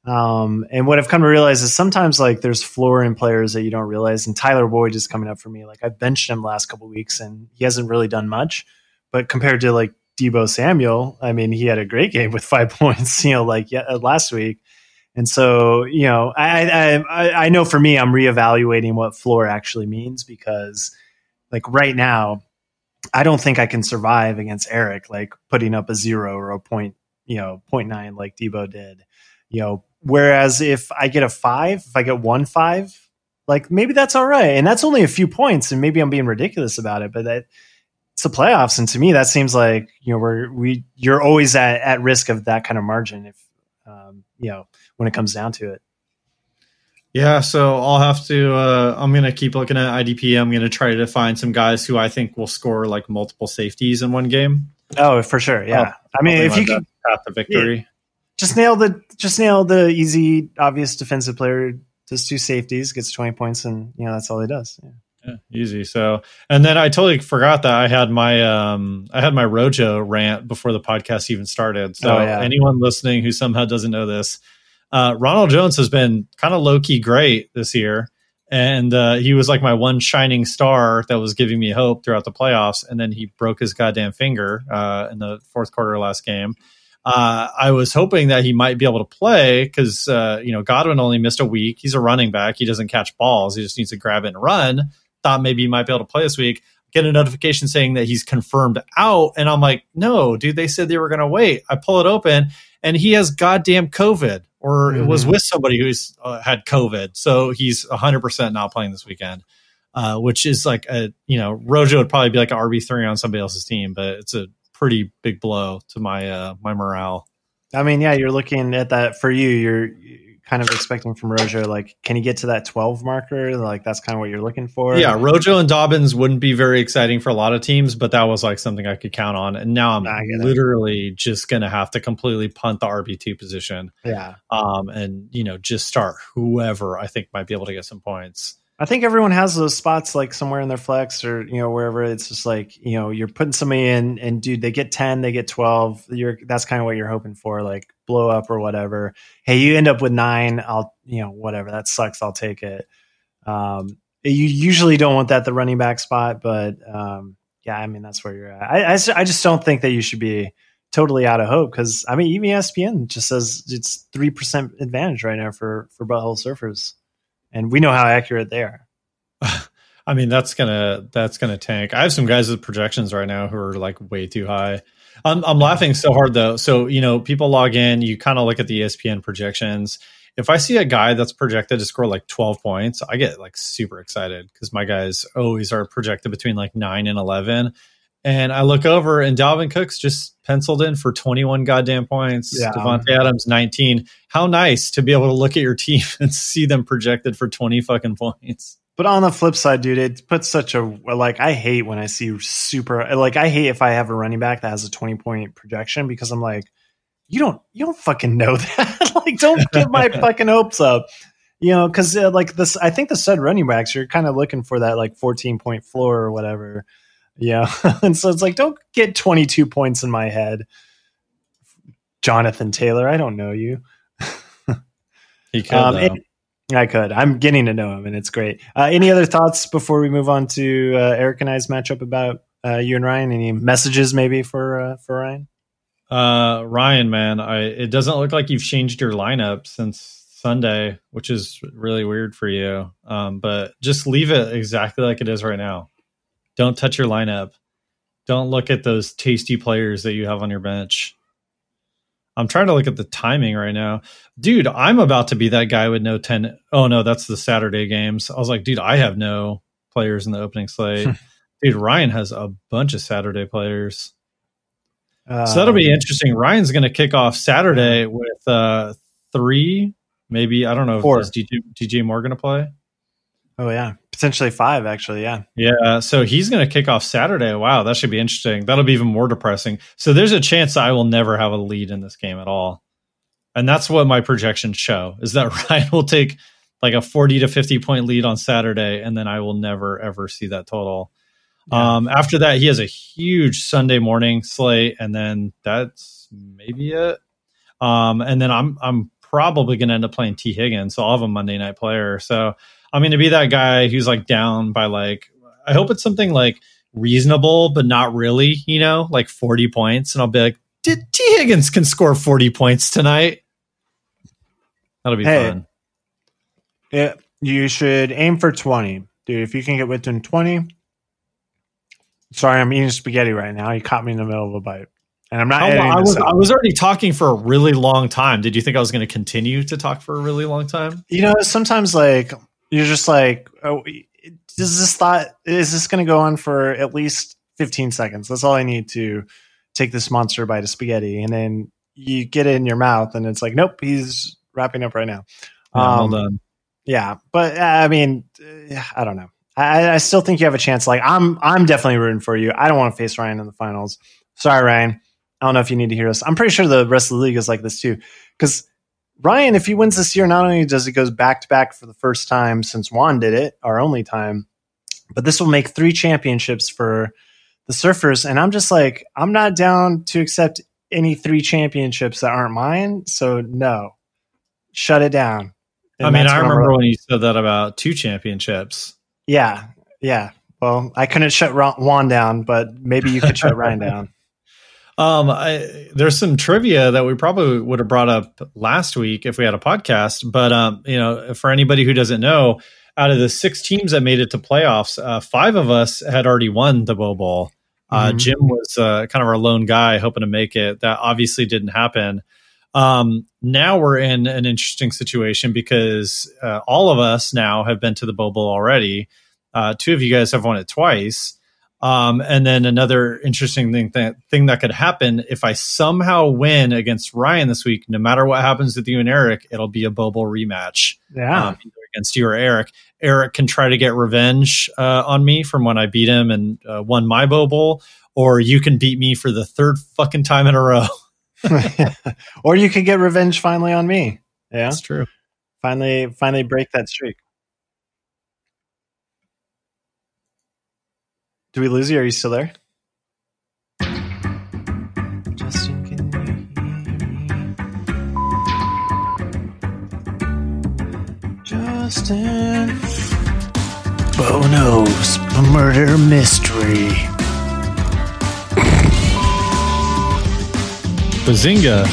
Um, and what I've come to realize is sometimes like there's floor in players that you don't realize. And Tyler Boyd is coming up for me. Like I've benched him last couple weeks, and he hasn't really done much. But compared to like Deebo Samuel, I mean, he had a great game with five points. You know, like yeah, last week. And so, you know, I, I I I know for me, I'm reevaluating what floor actually means because, like right now, I don't think I can survive against Eric, like putting up a zero or a point, you know, point nine like Deebo did. You know, whereas if I get a five, if I get one five, like maybe that's all right, and that's only a few points, and maybe I'm being ridiculous about it, but that it's the playoffs, and to me, that seems like you know we're we you're always at at risk of that kind of margin if um, you know when it comes down to it. Yeah, so I'll have to. Uh, I'm gonna keep looking at IDP. I'm gonna try to find some guys who I think will score like multiple safeties in one game. Oh, for sure, yeah. I mean, if you can path to victory. Just nail the just nail the easy obvious defensive player does two safeties gets 20 points and you know that's all he does yeah. Yeah, easy. So, and then I totally forgot that I had my um I had my Rojo rant before the podcast even started. So, Oh, yeah. anyone listening who somehow doesn't know this, uh, Ronald Jones has been kind of low key great this year, and uh, he was like my one shining star that was giving me hope throughout the playoffs. And then he broke his goddamn finger uh, in the fourth quarter last game. Uh, I was hoping that he might be able to play because uh, you know Godwin only missed a week. He's a running back. He doesn't catch balls. He just needs to grab it and run. Thought maybe he might be able to play this week. Get a notification saying that he's confirmed out, and I'm like, no, dude. They said they were going to wait. I pull it open, and he has goddamn COVID, or it was with somebody who's uh, had COVID, so he's 100 percent not playing this weekend. Uh, which is like a you know Rojo would probably be like an RB three on somebody else's team, but it's a pretty big blow to my uh, my morale. I mean, yeah, you're looking at that for you. You're kind of expecting from Rojo, like, can he get to that 12 marker? Like, that's kind of what you're looking for. Yeah, Rojo and Dobbins wouldn't be very exciting for a lot of teams, but that was like something I could count on. And now I'm get it. literally just going to have to completely punt the RB2 position yeah. um, and, you know, just start whoever I think might be able to get some points. I think everyone has those spots like somewhere in their flex or you know wherever. It's just like you know you're putting somebody in and dude they get 10 they get 12 you're that's kind of what you're hoping for like blow up or whatever. Hey you end up with 9 I'll you know whatever. That sucks. I'll take it. Um you usually don't want that the running back spot but um yeah I mean that's where you're at. I I just don't think that you should be totally out of hope because I mean even ESPN just says it's 3% advantage right now for for butthole surfers and we know how accurate they are I mean, that's gonna that's gonna tank. I have some guys with projections right now who are like way too high. I'm I'm laughing so hard though. So you know, people log in, you kind of look at the ESPN projections. If I see a guy that's projected to score like 12 points, I get like super excited because my guys always are projected between like nine and 11. And I look over and Dalvin Cook's just penciled in for 21 goddamn points. Yeah. Davante Adams 19. How nice to be able to look at your team and see them projected for 20 fucking points. But on the flip side, dude, it puts such a like I hate when I see super like I hate if I have a running back that has a 20 point projection because I'm like, you don't you don't fucking know that. like don't get my fucking hopes up. You know, because uh, like this, I think the stud running backs, you're kind of looking for that like 14 point floor or whatever. Yeah. and so it's like, don't get 22 points in my head. Jonathan Taylor, I don't know you. He could. Um, and- I could. I'm getting to know him, and it's great. Uh, any other thoughts before we move on to uh, Eric and I's matchup about uh, you and Ryan? Any messages maybe for uh, for Ryan? Uh, Ryan, man, I it doesn't look like you've changed your lineup since Sunday, which is really weird for you. Um, but just leave it exactly like it is right now. Don't touch your lineup. Don't look at those tasty players that you have on your bench. I'm trying to look at the timing right now. Dude, I'm about to be that guy with no 10. Oh, no, that's the Saturday games. I was like, dude, I have no players in the opening slate. dude, Ryan has a bunch of Saturday players. Uh, So that'll be interesting. Ryan's going to kick off Saturday with uh, three, maybe. I don't know. Four. Is DJ, DJ Moore going to play? Oh yeah, potentially five actually. Yeah. Yeah. So he's going to kick off Saturday. Wow. That should be interesting. That'll be even more depressing. So there's a chance I will never have a lead in this game at all. And that's what my projections show is that Ryan will take like a 40 to 50 point lead on Saturday. And then I will never, ever see that total. Yeah. Um, after that, he has a huge Sunday morning slate, and then that's maybe it. Um, and then I'm I'm probably going to end up playing T Higgins, so I'll have a Monday night player. So I'm going to be that guy who's like down by like I hope it's something like reasonable, but not really, you know, like 40 points, and I'll be like, T Higgins can score 40 points tonight. That'll be Hey. fun. Yeah, you should aim for twenty, dude. If you can get within twenty. Sorry, I'm eating spaghetti right now. You caught me in the middle of a bite, and I'm not. Oh, editing I was. I was already talking for a really long time. Did you think I was going to continue to talk for a really long time? you know, sometimes like you're just like, oh, does this thought is this going to go on for at least 15 seconds? That's all I need to take this monster bite of spaghetti, and then you get it in your mouth, and it's like, nope, he's wrapping up right now. Yeah, well Um, done. Yeah, but uh, I mean, uh, I don't know. I, I still think you have a chance. Like I'm, I'm definitely rooting for you. I don't want to face Ryan in the finals. Sorry, Ryan. I don't know if you need to hear us. I'm pretty sure the rest of the league is like this too. Because Ryan, if he wins this year, not only does he goes back to back for the first time since Juan did it, our only time, but this will make three championships for the Surfers. And I'm just like, I'm not down to accept any three championships that aren't mine. So no, shut it down. And I mean, I remember when you said that about two championships. Yeah, yeah. Well, I couldn't shut Ron- Juan down, but maybe you could shut Ryan down. Um, I, there's some trivia that we probably would have brought up last week if we had a podcast. But um, you know, for anybody who doesn't know, out of the six teams that made it to playoffs, uh, five of us had already won the Bow Bowl. Uh, Mhm. Jim was uh, kind of our lone guy hoping to make it. That obviously didn't happen. Um, now we're in an interesting situation because uh, all of us now have been to the Bow Bowl already. Uh, two of you guys have won it twice. Um, and then another interesting thing that thing that could happen if I somehow win against Ryan this week, no matter what happens with you and Eric, it'll be a Bobo rematch Yeah. um, against you or Eric. Eric can try to get revenge uh, on me from when I beat him and uh, won my Bobo, or you can beat me for the third fucking time in a row. or you can get revenge finally on me. Yeah. That's true. Finally, finally break that streak. Do we lose you? Are you still there? Justin, can you hear me? Justin. Bono's murder mystery. Bazinga.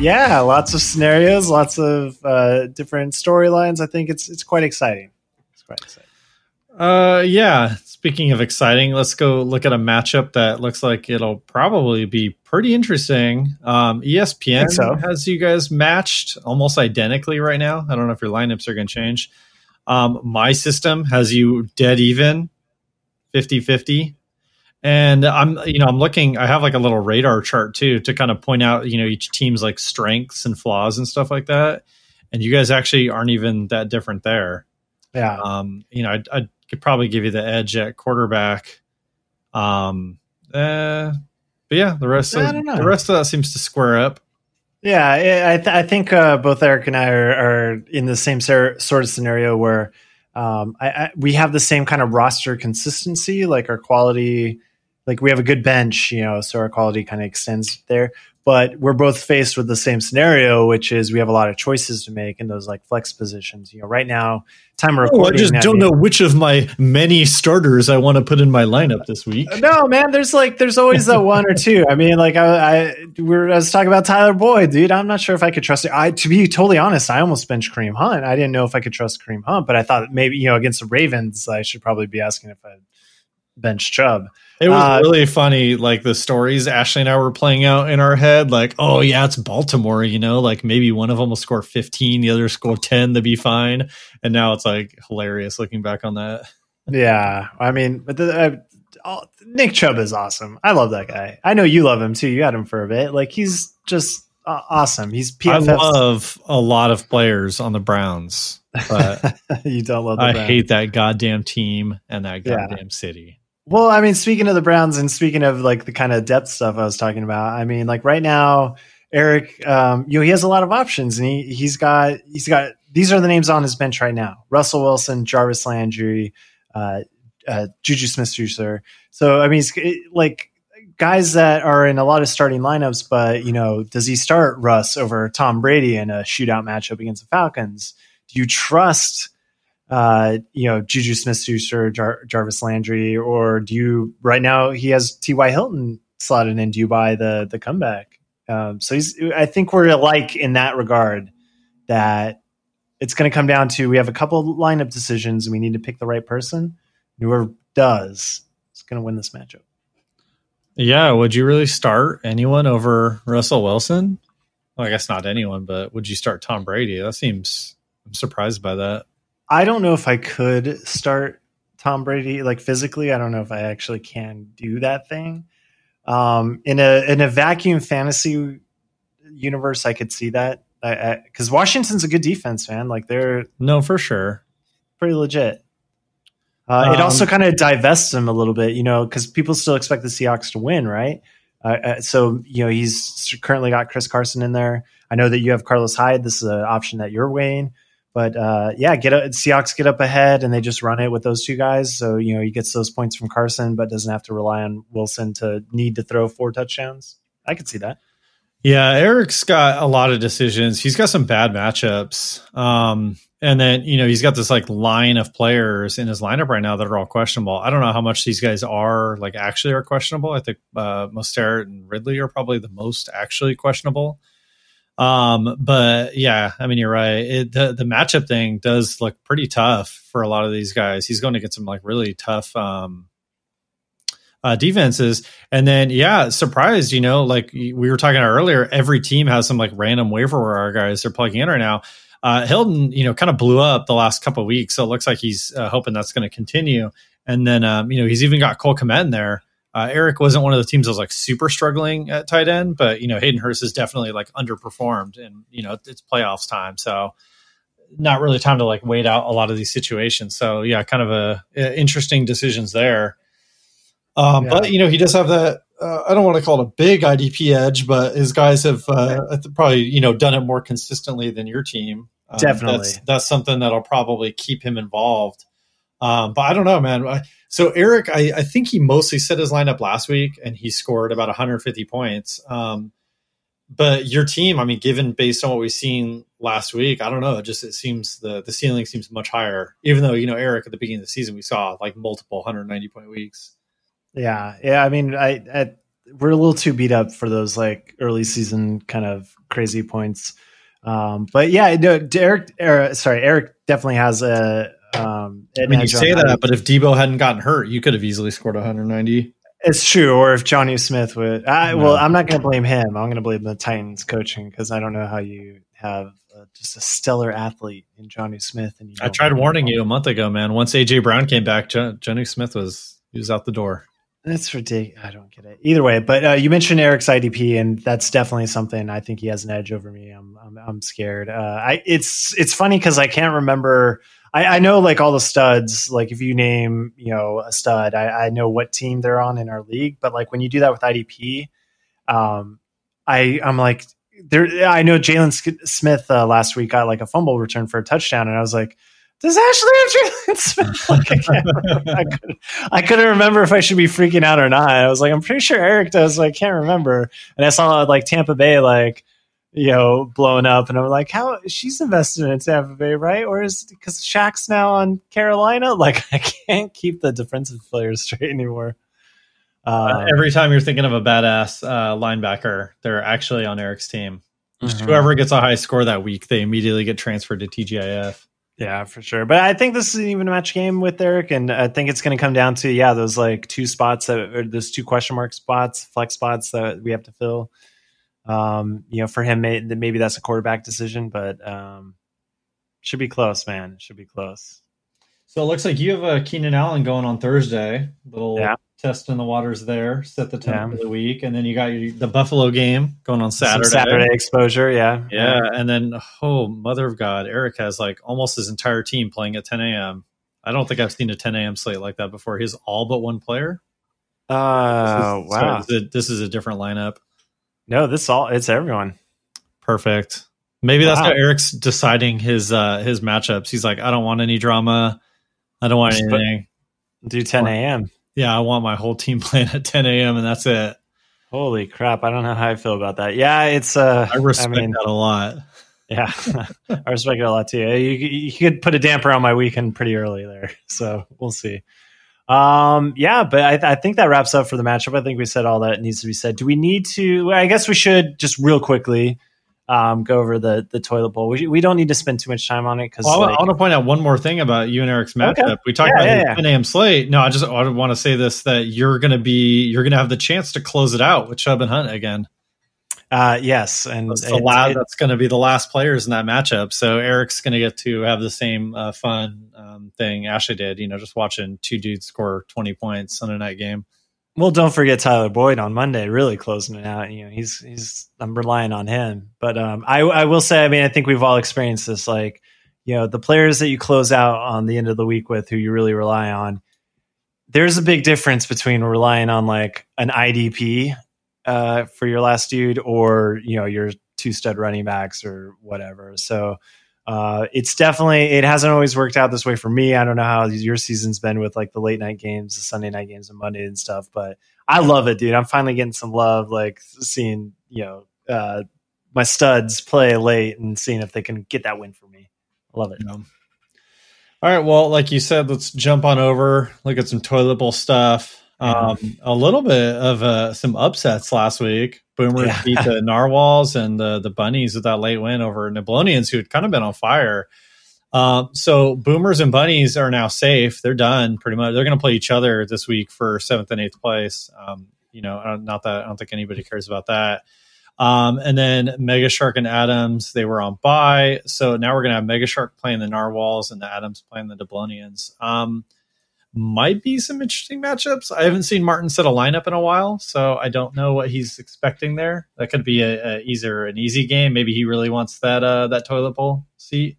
Yeah, lots of scenarios, lots of uh, different storylines. I think it's it's quite exciting. It's quite exciting. Uh, yeah. Speaking of exciting, let's go look at a matchup that looks like it'll probably be pretty interesting. Um, ESPN so. has you guys matched almost identically right now. I don't know if your lineups are going to change. Um, my system has you dead even 50 50. And I'm, you know, I'm looking, I have like a little radar chart too to kind of point out, you know, each team's like strengths and flaws and stuff like that. And you guys actually aren't even that different there. Yeah, Um, you know, I, I could probably give you the edge at quarterback. Um, uh, but yeah, the rest of the rest of that seems to square up. yeah. I I, th- I think uh, both Eric and I are, are in the same ser- sort of scenario where um, I, I, we have the same kind of roster consistency, like our quality. Like we have a good bench, you know, so our quality kind of extends there. But we're both faced with the same scenario, which is we have a lot of choices to make in those like flex positions. You know, right now, time of Oh, I just don't know which of my many starters I want to put in my lineup this week. No, man. There's like there's always that one or two. I mean, like I, I we were I was talking about Tyler Boyd, dude. I'm not sure if I could trust it. I to be totally honest, I almost benched Kareem Hunt. I didn't know if I could trust Kareem Hunt, but I thought maybe you know against the Ravens, I should probably be asking if I bench Chubb. It was Uh, really funny, like the stories Ashley and I were playing out in our head. Like, oh yeah, it's Baltimore. You know, like maybe one of them will score 15, the other score 10, they'll be fine. And now it's like hilarious looking back on that. Yeah, I mean, but the, uh, Nick Chubb is awesome. I love that guy. I know you love him too. You had him for a bit. Like he's just uh, awesome. He's I love a lot of players on the Browns, but you don't love. The I Browns. hate that goddamn team and that Yeah. goddamn city. Well, I mean, speaking of the Browns and speaking of like the kind of depth stuff I was talking about, I mean, like right now, Eric, um, you know, he has a lot of options, and he he's got he's got these are the names on his bench right now: Russell Wilson, Jarvis Landry, uh, uh, Juju Smith-Schuster. So, I mean, it's it, like guys that are in a lot of starting lineups, but you know, does he start Russ over Tom Brady in a shootout matchup against the Falcons? Do you trust? Uh, you know, Juju Smith Schuster, Jar- Jarvis Landry, or do you right now he has T.Y. Hilton slotted in? Do you buy the the comeback? Um, so he's, I think we're alike in that regard that it's going to come down to we have a couple lineup decisions and we need to pick the right person. Whoever does is going to win this matchup. Yeah, would you really start anyone over Russell Wilson? Well, I guess not anyone, but would you start Tom Brady? That seems I'm surprised by that. I don't know if I could start Tom Brady like physically. I don't know if I actually can do that thing. Um, in a in a vacuum fantasy universe, I could see that because Washington's a good defense, man. Like they're No, for sure. pretty legit. Uh, it Um, also kind of divests him a little bit, you know, because people still expect the Seahawks to win, right? Uh, uh, so you know he's currently got Chris Carson in there. I know that you have Carlos Hyde. This is an option that you're weighing, But uh, yeah, get a, Seahawks get up ahead and they just run it with those two guys. So you know he gets those points from Carson, but doesn't have to rely on Wilson to need to throw four touchdowns. I could see that. Yeah, Eric's got a lot of decisions. He's got some bad matchups. Um, and then, you know, he's got this like line of players in his lineup right now that are all questionable. I don't know how much these guys are like actually are questionable. I think uh Mostert and Ridley are probably the most actually questionable. Um, but yeah, I mean, you're right. It, the, the matchup thing does look pretty tough for a lot of these guys. He's going to get some like really tough, um, uh, defenses. And then, yeah, surprised, you know, like we were talking earlier, every team has some like random waiver wire guys they're plugging in right now. Uh, Hilton, you know, kind of blew up the last couple weeks. So it looks like he's uh, hoping that's going to continue. And then, um, you know, he's even got Cole Kmet in there. Uh, Eric wasn't one of the teams that was like super struggling at tight end, but, you know, Hayden Hurst is definitely like underperformed and, you know, it's playoffs time. So, not really time to like wait out a lot of these situations. So yeah, kind of a, a interesting decisions there. Um, yeah. But you know, he does have that. Uh, I don't want to call it a big IDP edge, but his guys have uh, probably you know done it more consistently than your team. Um, Definitely, that's, that's, something that'll probably keep him involved. Um, but I don't know, man. So Eric, I, I, think he mostly set his lineup last week, and he scored about 150 points. Um, but your team, I mean, given based on what we've seen last week, I don't know. It just it seems the the ceiling seems much higher. Even though you know Eric at the beginning of the season, we saw like multiple 190 point weeks. Yeah, yeah. I mean, I, I, we're a little too beat up for those like early season kind of crazy points. Um, but yeah, no, Eric, er, sorry, Eric definitely has a. Um, I mean, you say that, but if Deebo hadn't gotten hurt, you could have easily scored 190. It's true. Or if Jonnu Smith would, I, no. well, I'm not going to blame him. I'm going to blame the Titans coaching because I don't know how you have uh, just a stellar athlete in Jonnu Smith. And I tried warning you a month ago, man. Once AJ Brown came back, Jonnu Smith was he was out the door. That's ridiculous. I don't get it. Either way, but uh, you mentioned Eric's IDP, and that's definitely something I think he has an edge over me. I'm I'm, I'm scared. Uh, I it's it's funny because I can't remember. I, I, know like all the studs. Like if you name you know a stud, I, I know what team they're on in our league. But like when you do that with IDP, um, I I'm like there. I know Jaylon Smith uh, last week got like a fumble return for a touchdown, and I was like does Ashley have Jaylon Smith? Like, I, I, couldn't, I, couldn't, remember if I should be freaking out or not. I was like, I'm pretty sure Eric does. I can't remember. And I saw like Tampa Bay, like, you know, blown up. And I'm like, how she's invested in Tampa Bay, right? Or is because Shaq's now on Carolina? Like, I can't keep the defensive players straight anymore. Uh, every time you're thinking of a badass uh, linebacker, they're actually on Eric's team. Mm-hmm. Whoever gets a high score that week, they immediately get transferred to TGIF. Yeah, for sure. But I think this is an even a match game with Eric, and I think it's going to come down to yeah, those like two spots that or those two question mark spots, flex spots that we have to fill. Um, you know, for him, maybe that's a quarterback decision, but um, should be close, man. Should be close. So it looks like you have a Keenan Allen going on Thursday. Little yeah test in the waters there, set the tone yeah. for the week, and then you got your, the Buffalo game going on Saturday. Some Saturday exposure, yeah, yeah, and then oh mother of God, Eric has like almost his entire team playing at 10 a.m. I don't think I've seen a 10 a.m. slate like that before. He's all but one player. Oh uh, wow! Sorry, this, is a, this, is a, different lineup. No, this all it's everyone. Perfect. Maybe wow. that's how Eric's deciding his uh his matchups. He's like, I don't want any drama. I don't want anything. Do 10 a.m yeah, I want my whole team playing at 10 a.m. and that's it. Holy crap! I don't know how I feel about that. Yeah, it's. Uh, I respect I mean, that a lot. Yeah, I respect it a lot too. You, you could put a damper on my weekend pretty early there, so we'll see. Um, yeah, but I, I, think that wraps up for the matchup. I think we said all that needs to be said. Do we need to? I guess we should just real quickly um, go over the the toilet bowl. We, we don't need to spend too much time on it because well, like, I want to point out one more thing about you and Eric's matchup. Okay. We talked yeah, about yeah, the 10 a.m. slate. No, I just I want to say this that you're going to be you're going to have the chance to close it out with Chubb and Hunt again. Uh, yes, and that's, it, last, it, that's going to be the last players in that matchup. So Eric's going to get to have the same uh, fun um, thing Ashley did. You know, just watching two dudes score 20 points on a night game. Well, don't forget Tyler Boyd on Monday, really closing it out. You know, he's he's I'm relying on him. But um, I I will say, I mean, I think we've all experienced this. Like, you know, the players that you close out on the end of the week with, who you really rely on. There's a big difference between relying on like an IDP uh, for your last dude, or you know, your two stud running backs or whatever. So Uh, it's definitely it hasn't always worked out this way for me. I don't know how your season's been with like the late night games, the Sunday night games, and Monday and stuff. But I love it, dude. I'm finally getting some love, like seeing you know uh, my studs play late and seeing if they can get that win for me. I love it. Yeah. All right. Well, like you said, let's jump on over, look at some toilet bowl stuff. Um, a little bit of uh, some upsets last week. Boomers Yeah. beat the Narwhals and the the Bunnies with that late win over Niblonians, who had kind of been on fire. Um, so Boomers and Bunnies are now safe. They're done pretty much. They're going to play each other this week for seventh and eighth place. Um, you know, uh, not that I don't think anybody cares about that. Um, and then Mega Shark and Adams, they were on bye. So now we're going to have Mega Shark playing the Narwhals and the Adams playing the Deblonians. Um, might be some interesting matchups. I haven't seen Martin set a lineup in a while, so I don't know what he's expecting there. That could be a, a either an easy game. Maybe he really wants that uh, that toilet bowl seat,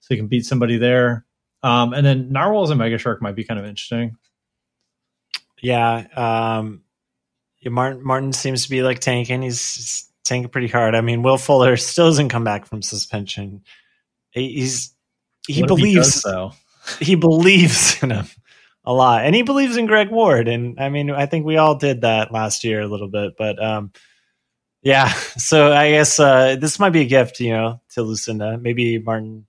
so he can beat somebody there. Um, and then Narwhals and Mega Shark might be kind of interesting. Yeah, um, yeah, Martin Martin seems to be like tanking. He's, he's tanking pretty hard. I mean, Will Fuller still doesn't come back from suspension. He- He's he What believes does, though. he believes in him a lot, and he believes in Greg Ward. And I mean, I think we all did that last year a little bit, but um, yeah. So I guess uh, this might be a gift, you know, to Lucinda. Maybe Martin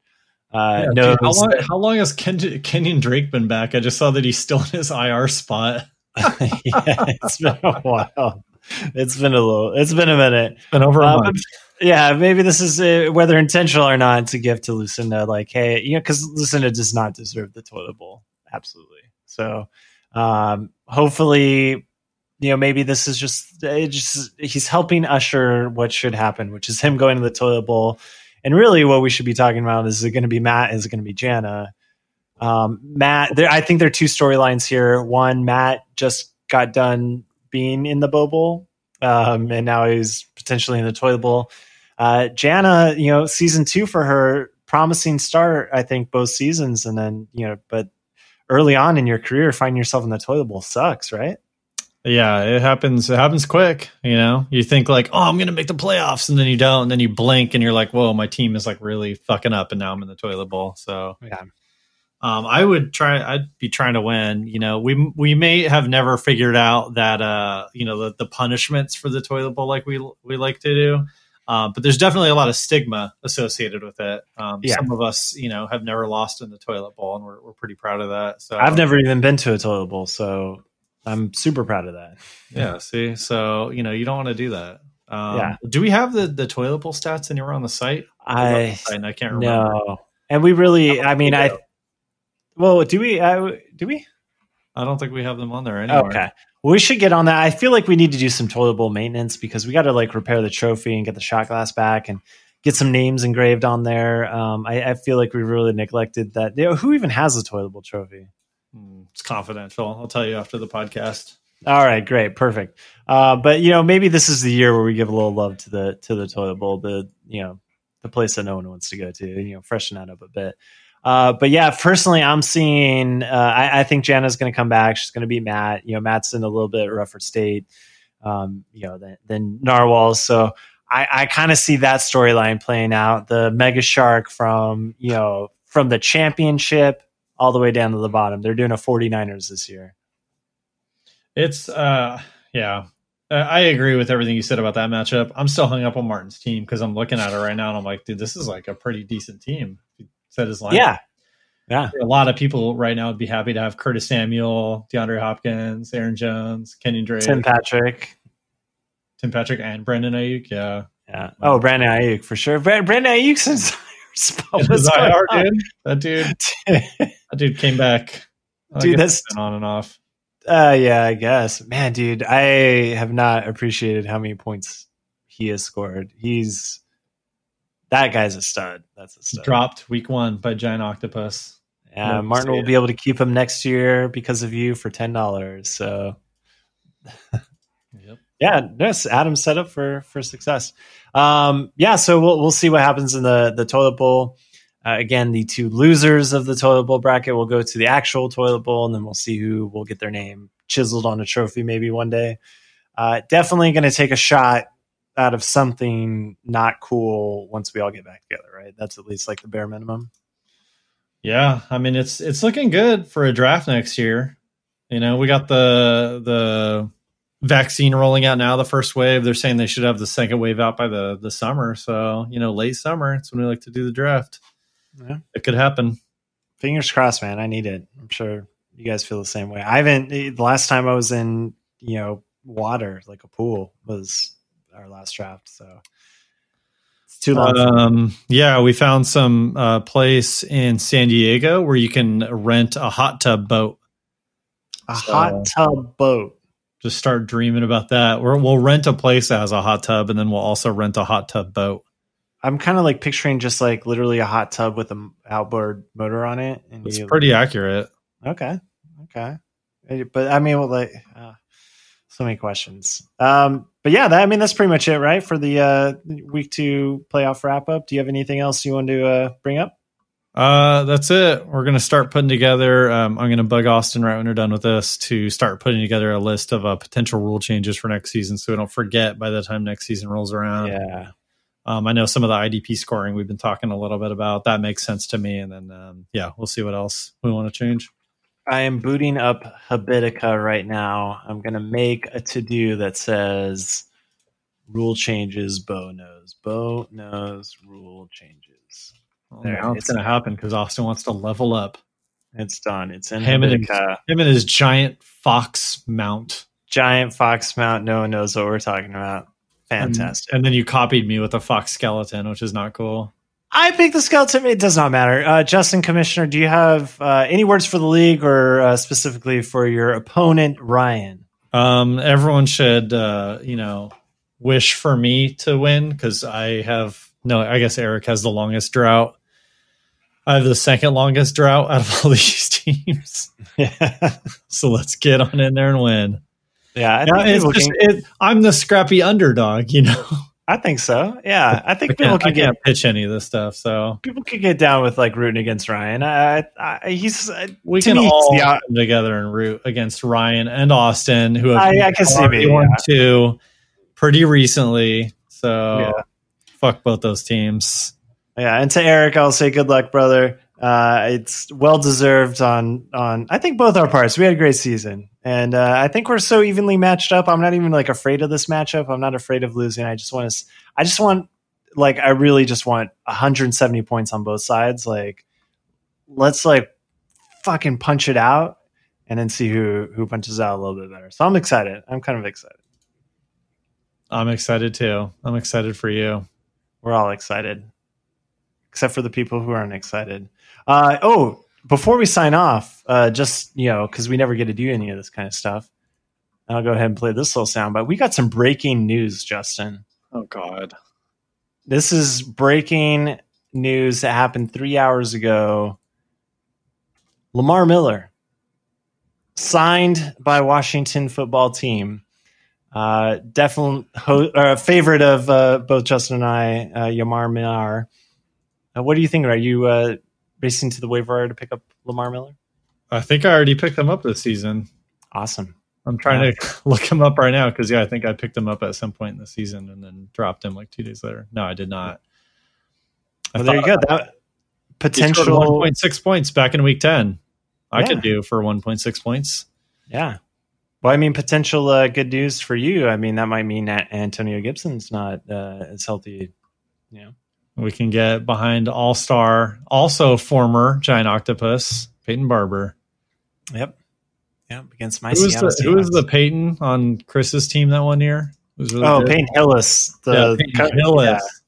uh, Yeah, knows. how long? How long has Ken, Kenyon Drake been back? I just saw that he's still in his IR spot. yeah, it's been a while. It's been a little. It's been a minute. It's been over a Uh, month. yeah, maybe this is uh, whether intentional or not. It's a gift to Lucinda. Like, hey, you know, because Lucinda does not deserve the toilet bowl. Absolutely. So, um, hopefully, you know, maybe this is just it just he's helping usher what should happen, which is him going to the toilet bowl. And really, what we should be talking about is it going to be Matt? Is it going to be Jana? Um, Matt, there, I think there are two storylines here. One, Matt just got done being in the Bowl, um, and now he's potentially in the toilet bowl. Uh, Jana, you know, season two for her, promising start. I think both seasons, and then you know, but early on in your career, finding yourself in the toilet bowl sucks, right? Yeah, it happens. It happens quick. You know, you think like, oh, I'm going to make the playoffs, and then you don't, and then you blink, and you're like, whoa, my team is like really fucking up, and now I'm in the toilet bowl. So, Yeah. um, I would try. I'd be trying to win. You know, we we may have never figured out that, uh, you know, the, the punishments for the toilet bowl like we we like to do. Um, but there's definitely a lot of stigma associated with it. Um, Yeah. Some of us, you know, have never lost in the toilet bowl, and we're we're pretty proud of that. So I've never even been to a toilet bowl, so I'm super proud of that. Yeah. See, so you know, you don't want to do that. Um, Yeah. Do we have the the toilet bowl stats anywhere on the site? I And I can't remember. no, and we really, I mean, I well, do we? I, do we? I don't think we have them on there anywhere. Okay. We should get on that. I feel like we need to do some toilet bowl maintenance because we got to like repair the trophy and get the shot glass back and get some names engraved on there. Um, I, I feel like we really neglected that. You know, who even has a toilet bowl trophy? Hmm, It's confidential. I'll tell you after the podcast. All right, great, perfect. Uh, but you know, maybe this is the year where we give a little love to the to the toilet bowl, the you know, the place that no one wants to go to. You know, freshen that up a bit. Uh, but yeah, personally, I'm seeing. Uh, I, I think Jana's going to come back. She's going to be Matt. You know, Matt's in a little bit rougher state. Um, you know, than, than Narwhals. So I, I kind of see that storyline playing out. The Mega Shark from you know from the championship all the way down to the bottom. They're doing a 49ers this year. It's uh, yeah. Uh, I agree with everything you said about that matchup. I'm still hung up on Martin's team because I'm looking at it right now and I'm like, dude, this is like a pretty decent team. He said his line. Yeah, yeah. a lot of people right now would be happy to have Curtis Samuel, DeAndre Hopkins, Aaron Jones, Kenyon Drake, Tim Patrick. Tim Patrick, and Brandon Aiyuk. Yeah, Yeah. Oh, Brandon Aiyuk for sure. Bra- Brandon Aiyuk's in spot. What's IR, dude. That dude, that dude came back. I Dude, that's- been on and off. uh, yeah, I guess. Man, dude, I have not appreciated how many points he has scored. He's that guy's a stud. That's a stud. Dropped week one by Giant Octopus. Yeah, Martin will be able to keep him next year because of you for ten dollars. So Yep. yeah, yes, Adam's set up for for success. Um, yeah, so we'll we'll see what happens in the the toilet bowl. Uh, again, the two losers of the toilet bowl bracket will go to the actual toilet bowl, and then we'll see who will get their name chiseled on a trophy maybe one day. Uh, definitely going to take a shot out of something not cool once we all get back together, right? That's at least like the bare minimum. Yeah, I mean it's it's looking good for a draft next year. You know, we got the the vaccine rolling out now, the first wave. They're saying they should have the second wave out by the the summer. So, you know, late summer, it's when we like to do the draft. Yeah. It could happen. Fingers crossed, man. I need it. I'm sure you guys feel the same way. I haven't the last time I was in, you know, water, like a pool, was our last draft. So it's too long. Um, yeah, we found some uh, place in San Diego where you can rent a hot tub boat. a so- hot tub boat. Just start dreaming about that. We're, we'll rent a place that has a hot tub, and then we'll also rent a hot tub boat. I'm kind of like picturing just like literally a hot tub with an outboard motor on it. And It's you- pretty accurate. Okay. Okay. But I mean, well, like, uh, so many questions. Um, but yeah, that, I mean, that's pretty much it, right? For the uh, week two playoff wrap up. Do you have anything else you want to uh, bring up? Uh, that's it. We're gonna start putting together. Um, I'm gonna bug Austin right when we're done with this to start putting together a list of uh, potential rule changes for next season, so we don't forget by the time next season rolls around. yeah. Um, I know some of the IDP scoring we've been talking a little bit about. That makes sense to me, and then um, yeah, we'll see what else we want to change. I am booting up Habitica right now. I'm going to make a to do that says rule changes, Bo knows. Bo knows rule changes. Oh, there, now it's, it's- gonna happen because Austin wants to level up It's done. It's in Him and him. Habitica. him and his giant fox mount. Giant fox mount. No one knows what we're talking about. And- Fantastic. And, then you copied me with a fox skeleton, which is not cool. I picked the skeleton. It does not matter. Uh, Justin, Commissioner, do you have uh, any words for the league or uh, specifically for your opponent, Ryan? Um, everyone should, uh, you know, wish for me to win because I have no. I guess Eric has the longest drought. I have the second longest drought out of all these teams. yeah, So let's get on in there and win. I Yeah, think, it's just, it, I'm the scrappy underdog, you know. I think so. Yeah, I I think people can't, can I get can't pitch any of this stuff, so people could get down with like rooting against Ryan. I, I, I he's uh, we can me, all out- come together and root against Ryan and Austin, who have I- I can see me, yeah. two pretty recently. So Yeah. fuck both those teams. yeah. And to Eric, I'll say good luck, brother. Uh, it's well deserved on on. I think both our parts. We had a great season, and uh, I think we're so evenly matched up. I'm not even like afraid of this matchup. I'm not afraid of losing. I just want to. I just want like I really just want 170 points on both sides. Like let's like fucking punch it out, and then see who who punches out a little bit better. So I'm excited. I'm kind of excited. I'm excited too. I'm excited for you. We're all excited, except for the people who aren't excited. Uh, oh, before we sign off, uh, just you know, because we never get to do any of this kind of stuff, I'll go ahead and play this little sound. But we got some breaking news, Justin. Oh God. This is breaking news that happened three hours ago. Lamar Miller signed by Washington football team. Uh, definitely ho- uh, favorite of uh, both Justin and I, uh, Yamar Miller. Uh, what do you think? Are you uh, racing to the waiver wire to pick up Lamar Miller? I think I already picked them up this season. Awesome. I'm trying to look him up right now because yeah, I think I picked him up at some point in the season and then dropped him like two days later. No, I did not. I Well, there you go. That potential. 1.6 points back in week 10. I Yeah. could do for 1.6 points. Yeah. Well, I mean, potential uh, good news for you. I mean, that might mean that Antonio Gibson's not uh, as healthy. You know, We can get behind All Star, also former Giant Octopus, Peyton Barber. Yep. Yep. Against my Who was Seattle the, who was the Peyton on Chris's team that one year? Really oh good? Payne Hillis? The yeah, Peyton Hillis.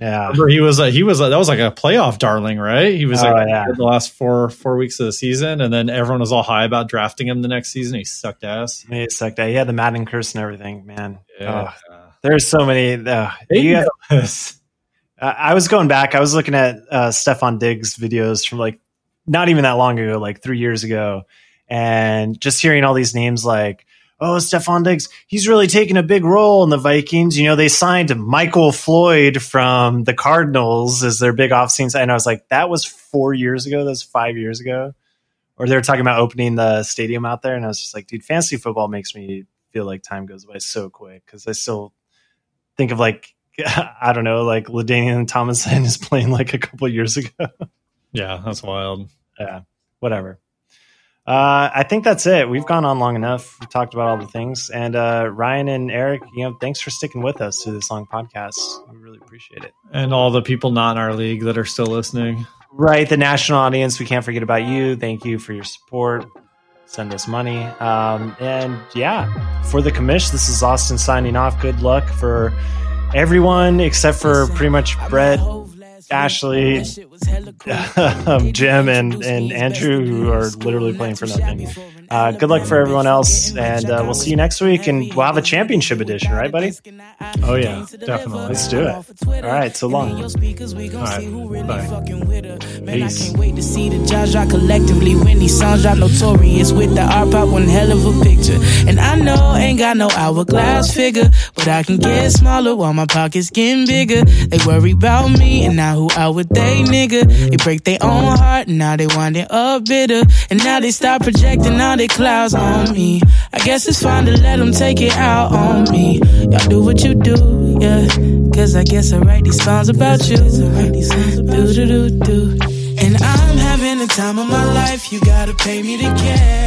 Yeah. yeah. Remember he was a, he was a, that was like a playoff darling, right? He was Oh, like yeah. the last four four weeks of the season, and then everyone was all high about drafting him the next season. He sucked ass. He sucked. He had the Madden curse and everything. Man, Yeah. Oh, there's so many. Uh, Peyton Hillis. I I was going back. I was looking at uh, Stefon Diggs videos from like not even that long ago, like three years ago, and just hearing all these names like, oh, Stefon Diggs, he's really taking a big role in the Vikings. You know, they signed Michael Floyd from the Cardinals as their big offseason. And I was like, that was four years ago. That was five years ago. Or they were talking about opening the stadium out there. And I was just like, dude, fantasy football makes me feel like time goes by so quick because I still think of like I don't know, like LaDainian Tomlinson is playing like a couple years ago. Yeah, that's wild. yeah, whatever. Uh, I think that's it. We've gone on long enough. We talked about all the things, and uh, Ryan and Eric, you know, thanks for sticking with us through this long podcast. We really appreciate it. And all the people not in our league that are still listening. Right, the national audience. We can't forget about you. Thank you for your support. Send us money, um, and yeah, for the commish. This is Austin signing off. Good luck for everyone except for pretty much Brett, Ashley, um, Jim, and, and Andrew, who are literally playing for nothing. Uh, good luck for everyone else, and uh, we'll see you next week. And we'll have a championship edition, right, buddy? Oh, yeah, definitely. Let's do it. All right, so long. All right, bye. Man, I Peace. can't wait to see the jobs drop collectively when these songs drop notorious with the art pop one hell of a picture. And I know ain't got no hourglass figure, but I can get smaller while my pockets getting bigger. They worry about me and now who out with they nigga. They break their own heart now they winding up bitter. And now they start projecting all their clouds on me. I guess it's fine to let them take it out on me. Y'all do what you do, yeah. Cause I guess I write these songs about you. Do do do do. And I'm having the time of my life. You gotta pay me to care.